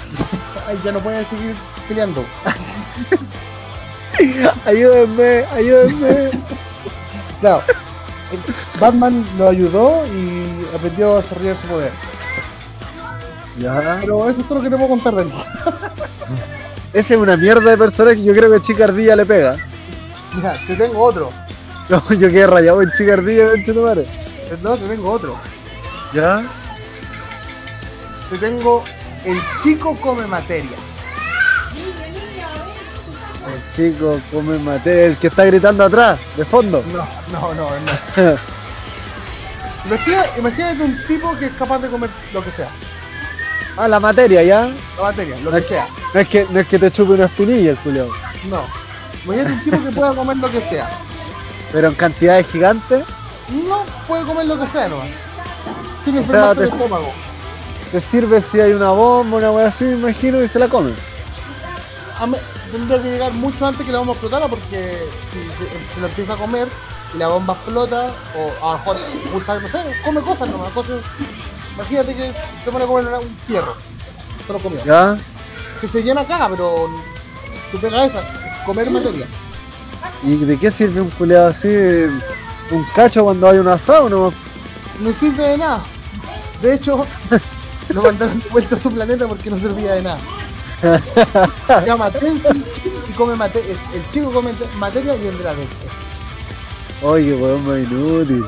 Ay, ya no pueden seguir peleando. ayúdenme, ayúdenme. Claro. eh, Batman lo ayudó y aprendió a desarrollar su poder. Ya. Pero eso es todo lo que te puedo contar de él. Esa es una mierda de personaje. Yo creo que Chica Ardilla le pega. Mira, te tengo otro. No, yo quedé rayado en Chica Ardilla, conche tu madre. No, te tengo otro. Ya. Te tengo el chico come materia. El chico come mate, el que está gritando atrás, de fondo. No, no, no, no. Imagina- imagínate un tipo que es capaz de comer lo que sea. Ah, la materia, ya. La materia, lo No que es, sea. no es que, no es que te chupe una espinilla el culiao. No. Imagínate un tipo que pueda comer lo que sea. Pero en cantidades gigantes, No puede comer lo que sea nomás. Sin O sea, enfermarse el estómago. te sirve si hay una bomba, una wea así, me imagino, y se la come. A me- tendría que llegar mucho antes que la bomba explotara porque si se, se lo empieza a comer y la bomba explota o a lo mejor no sé, come cosas nomás, cosas. Imagínate que se pone a comer un fierro, se lo comió. ¿Ya? Que se llena acá, pero tu pega esa, comer materia. ¿Y de qué sirve un culeado así? Un cacho cuando hay un asado, ¿no? No sirve de nada. De hecho, lo mandaron de vuelta a su planeta porque no servía de nada. Llama y come materia. El chico come te- materia y el de la. Oye, weón, más inútil.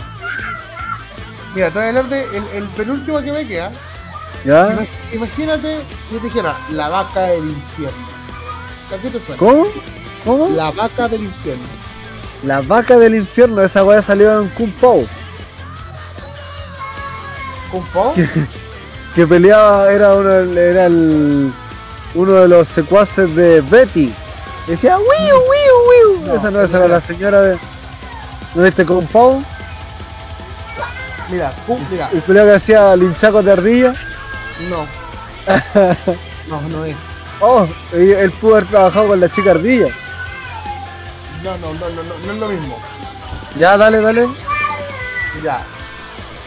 Mira, te voy a hablar de el, el penúltimo que me queda. ¿Ya? Ima- Imagínate si te dijera la vaca del infierno. ¿A qué te suena? ¿Cómo? ¿Cómo? La vaca del infierno. La vaca del infierno, esa weá salió en Kung Pao. ¿Con po? Que, que peleaba, era uno, era el, uno de los secuaces de Betty. Decía, wiu, wiu, wiu. No, esa no, esa era la señora de. ¿No viste Kung Pao? Mira, pu- mira, El que hacía linchacos de ardilla. no, no, no es. oh, él pudo haber trabajado con la chica ardilla. No, no, no, no, no, no es lo mismo. Ya, dale, dale. Ya.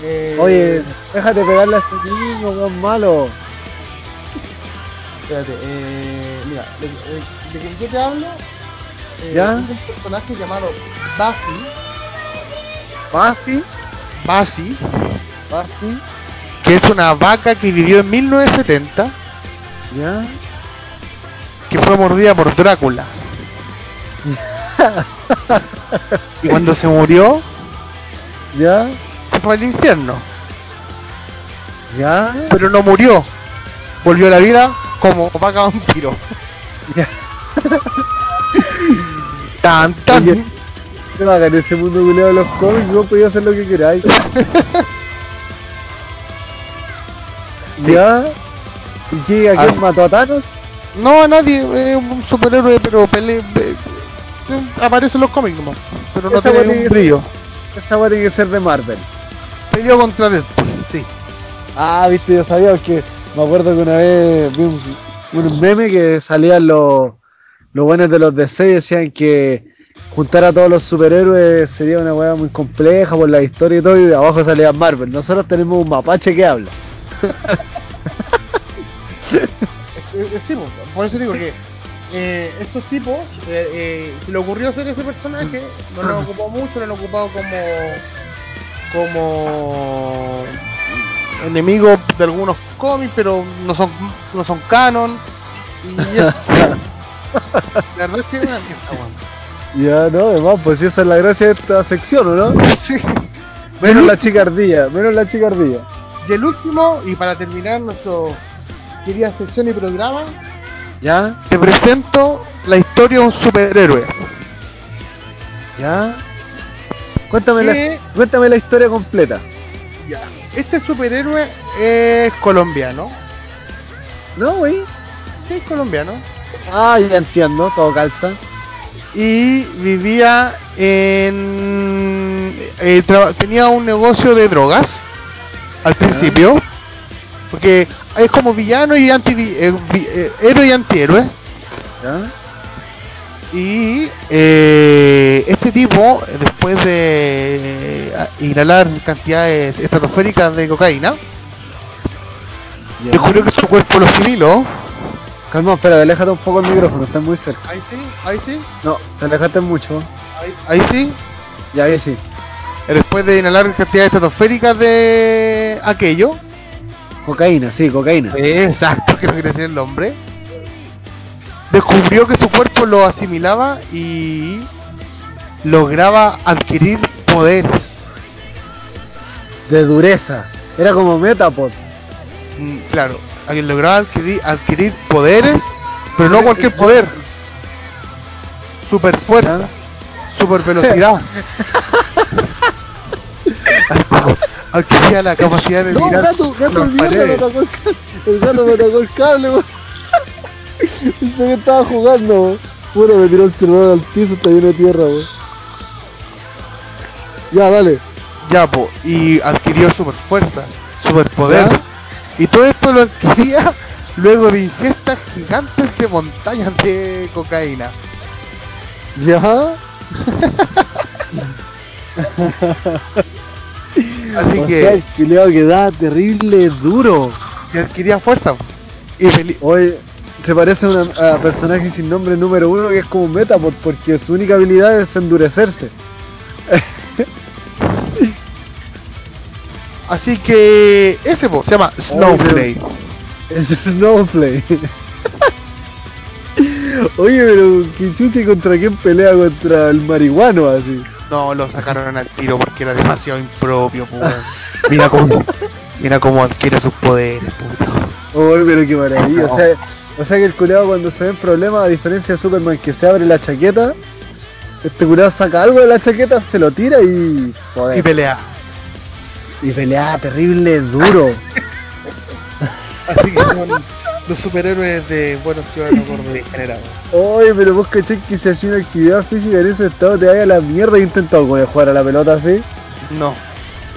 Eh, Oye, déjate pegarle a ese niño, weón malo. Espérate, eh, mira, de, de- de que yo te hablo, eh, ¿Ya? es un personaje llamado Buffy, Buffy, Buffy, Buffy, que es una vaca que vivió en 1970, ya. que fue mordida por Drácula. Y cuando se murió, ya, se fue al infierno. ya. Pero no murió, volvió a la vida como vaca vampiro. Ya. Tan, tan. Oye, qué bacán ese mundo culiado de los cómics, vos podías hacer lo que queráis. ¿Ya? ¿Y qué? ¿A quién Ah. mató a Thanos? No, a nadie, es un superhéroe, pero pele, pe- eh, aparece en los cómics nomás, pero no Esa tiene un brillo. Esa weá tiene que ser de Marvel. Peleó contra Deadpool, sí. Ah, viste, yo sabía que me acuerdo que una vez vi un, un meme que salían los, los buenos de los DC y decían que juntar a todos los superhéroes sería una weá muy compleja por la historia y todo, y de abajo salía Marvel. Nosotros tenemos un mapache que habla. Eh, eh, sí, por eso digo que eh, estos tipos, eh, eh, se le ocurrió hacer ese personaje, no lo ocupó mucho, lo han ocupado como como enemigo de algunos cómics, pero no son no son canon. Y eso. La verdad es que weón. Ya, no, además, pues si esa es la gracia de esta sección, ¿o no? Sí. Menos la chicardía, menos la chicardía. Y el último, y para terminar nuestro querida sección y programa, ¿Ya? te presento la historia de un superhéroe. ¿Ya? Cuéntame la, cuéntame la historia completa. Ya. Este superhéroe es colombiano. ¿No, güey? Sí, es colombiano. Ah, ya entiendo, todo calza. Y vivía en... eh, tenía un negocio de drogas al principio. Porque es como villano y anti eh, vi- eh, héroe y antihéroe. ¿Ya? Y eh, este tipo, después de inhalar cantidades estratosféricas de cocaína, descubrió que su cuerpo lo asimiló. Calma, espera, aléjate un poco el micrófono, está muy cerca. Ahí sí, ahí sí, No, te alejaste mucho. ahí, ahí sí. Ya, ahí sí. Después de inhalar cantidades estratosféricas de aquello, Cocaína, sí, cocaína. eh, exacto, que no quiere decir el nombre, descubrió que su cuerpo lo asimilaba y lograba adquirir poderes. De dureza. Era como Metapod. Mm, claro, a quien lograba adquirir, adquirir poderes, pero no cualquier poder. Super fuerza, super velocidad. Adquiría la capacidad de No, mirar gato, gato, las el mierda me paredes. el cable. El gato me atacó el cable. Pensé que estaba jugando. Bueno, me tiró el celular al piso, está lleno de tierra, weón. Ya, dale. Ya, po, y adquirió super fuerza, super poder. ¿Ya? Y todo esto lo adquiría luego de ingestas gigantes de montañas de cocaína. ¿Ya? Así O que- sea, el culiao que da terrible duro. Y adquiría fuerza. Y Hoy se parece a un personaje sin nombre número uno que es como un Metapod porque su única habilidad es endurecerse. Así que ese po, se llama Snowflake. Es Snowflake. Oye, pero que chuche contra quién pelea contra el marihuano así. No, lo sacaron al tiro porque era demasiado impropio, weón. Mira cómo, mira cómo adquiere sus poderes, puta. Oye, pero qué maravilla. O sea, o sea que el culeado cuando se ven problemas, a diferencia de Superman que se abre la chaqueta, este culeado saca algo de la chaqueta, se lo tira y. Joder. Y pelea. Y pelea terrible, duro. Así que son los superhéroes de Buenos Ciudadanos Gordo degenerados. Oye, pero vos caché que si haces una actividad física en ese estado te vaya a la mierda. He intentado con jugar a la pelota así. No.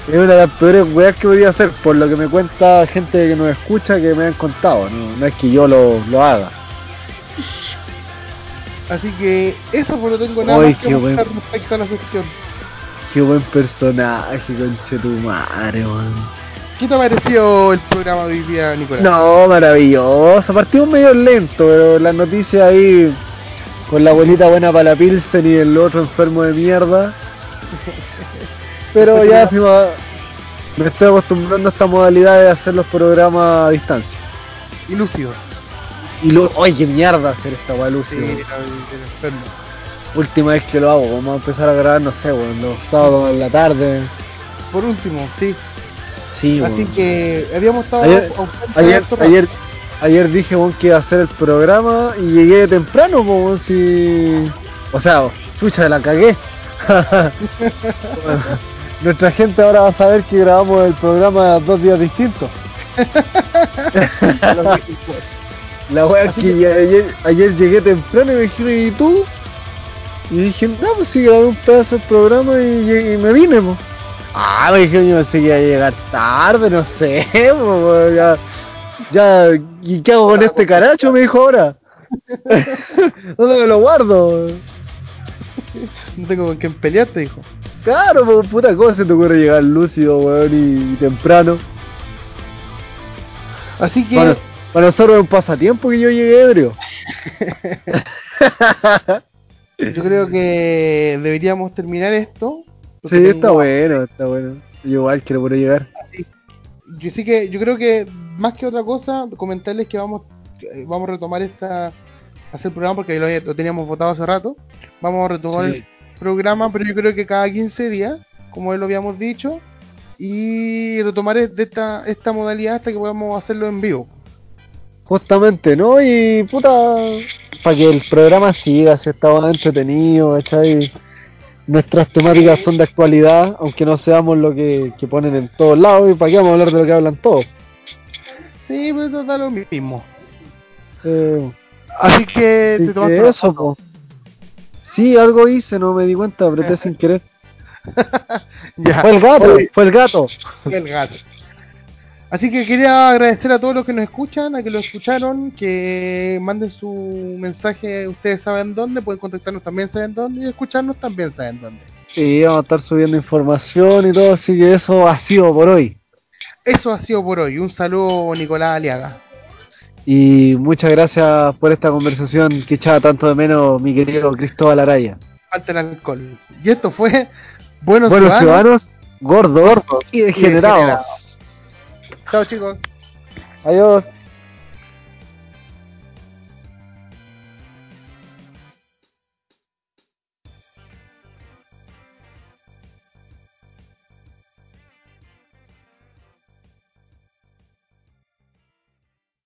Es una de las peores weas que podría hacer, por lo que me cuenta gente que nos escucha que me han contado. No, no es que yo lo, lo haga. Así que eso pues no tengo nada Ay, más que respecto a la sección. Qué buen personaje, conche tu madre, man. ¿Qué te pareció el programa de hoy día, Nicolás? No, maravilloso. Partimos medio lento, pero las noticias ahí con la abuelita buena para la Pilsen y el otro enfermo de mierda. Pero ya a- me estoy acostumbrando a esta modalidad de hacer los programas a distancia. Y lúcido. Y luego, oye, mierda hacer esta weá Sí, lúcido. el, el enfermo. Última vez que lo hago, vamos a empezar a grabar, no sé, weón, los sábados en la tarde. Por último, sí. Sí, Así que habíamos estado Ayer, ayer, ayer, ayer dije weón, que iba a hacer el programa y llegué temprano, weón, si... O sea, chucha, la cagué. Bueno, nuestra gente ahora va a saber que grabamos el programa dos días distintos. La wea es que ayer, ayer llegué temprano y me dijeron, ¿y tú? Y dije, no, pues sí, grabé un pedazo del programa y, me vine, pues. Ah, me dijeron, yo pensé que iba a llegar tarde, no sé, po, ya, ya, ¿y qué hago con este caracho? Me dijo ahora. ¿Dónde me lo guardo? No tengo con quién pelearte, dijo. Claro, pues puta cosa se te ocurre llegar lúcido, weón, y, y temprano. Así que, Para, para nosotros es un pasatiempo que yo llegué ebrio. Yo creo que deberíamos terminar esto. Sí, está bueno, está bueno. Yo igual quiero por llegar. Yo sí que, yo creo que más que otra cosa, comentarles que vamos, vamos a retomar esta, hacer el programa porque lo, lo teníamos votado hace rato. Vamos a retomar el programa, pero yo creo que cada 15 días, como lo habíamos dicho, y retomar de esta, esta modalidad hasta que podamos hacerlo en vivo. Justamente, ¿no? Y puta, para que el programa siga, si estaba entretenido, ¿cachai? Nuestras temáticas son de actualidad, aunque no seamos lo que, que ponen en todos lados, y para qué vamos a hablar de lo que hablan todos. Sí, pues eso da lo mismo. Eh, Así que así te tomaste que eso, po. Sí, algo hice, no me di cuenta, apreté sin querer. Ya. Fue el gato, Oye, fue el gato. fue el gato. Así que quería agradecer a todos los que nos escuchan, a que lo escucharon, que manden su mensaje, ustedes saben dónde, pueden contactarnos también saben dónde, y escucharnos también saben dónde. Sí, vamos a estar subiendo información y todo, así que eso ha sido por hoy. Eso ha sido por hoy. Un saludo, Nicolás Aliaga. Y muchas gracias por esta conversación que echaba tanto de menos mi querido Cristóbal Araya. Falta el alcohol. Y esto fue Buenos, Buenos Ciudadanos ciudadanos, gordos y y degenerados. degenerados. Chao chicos. Adiós.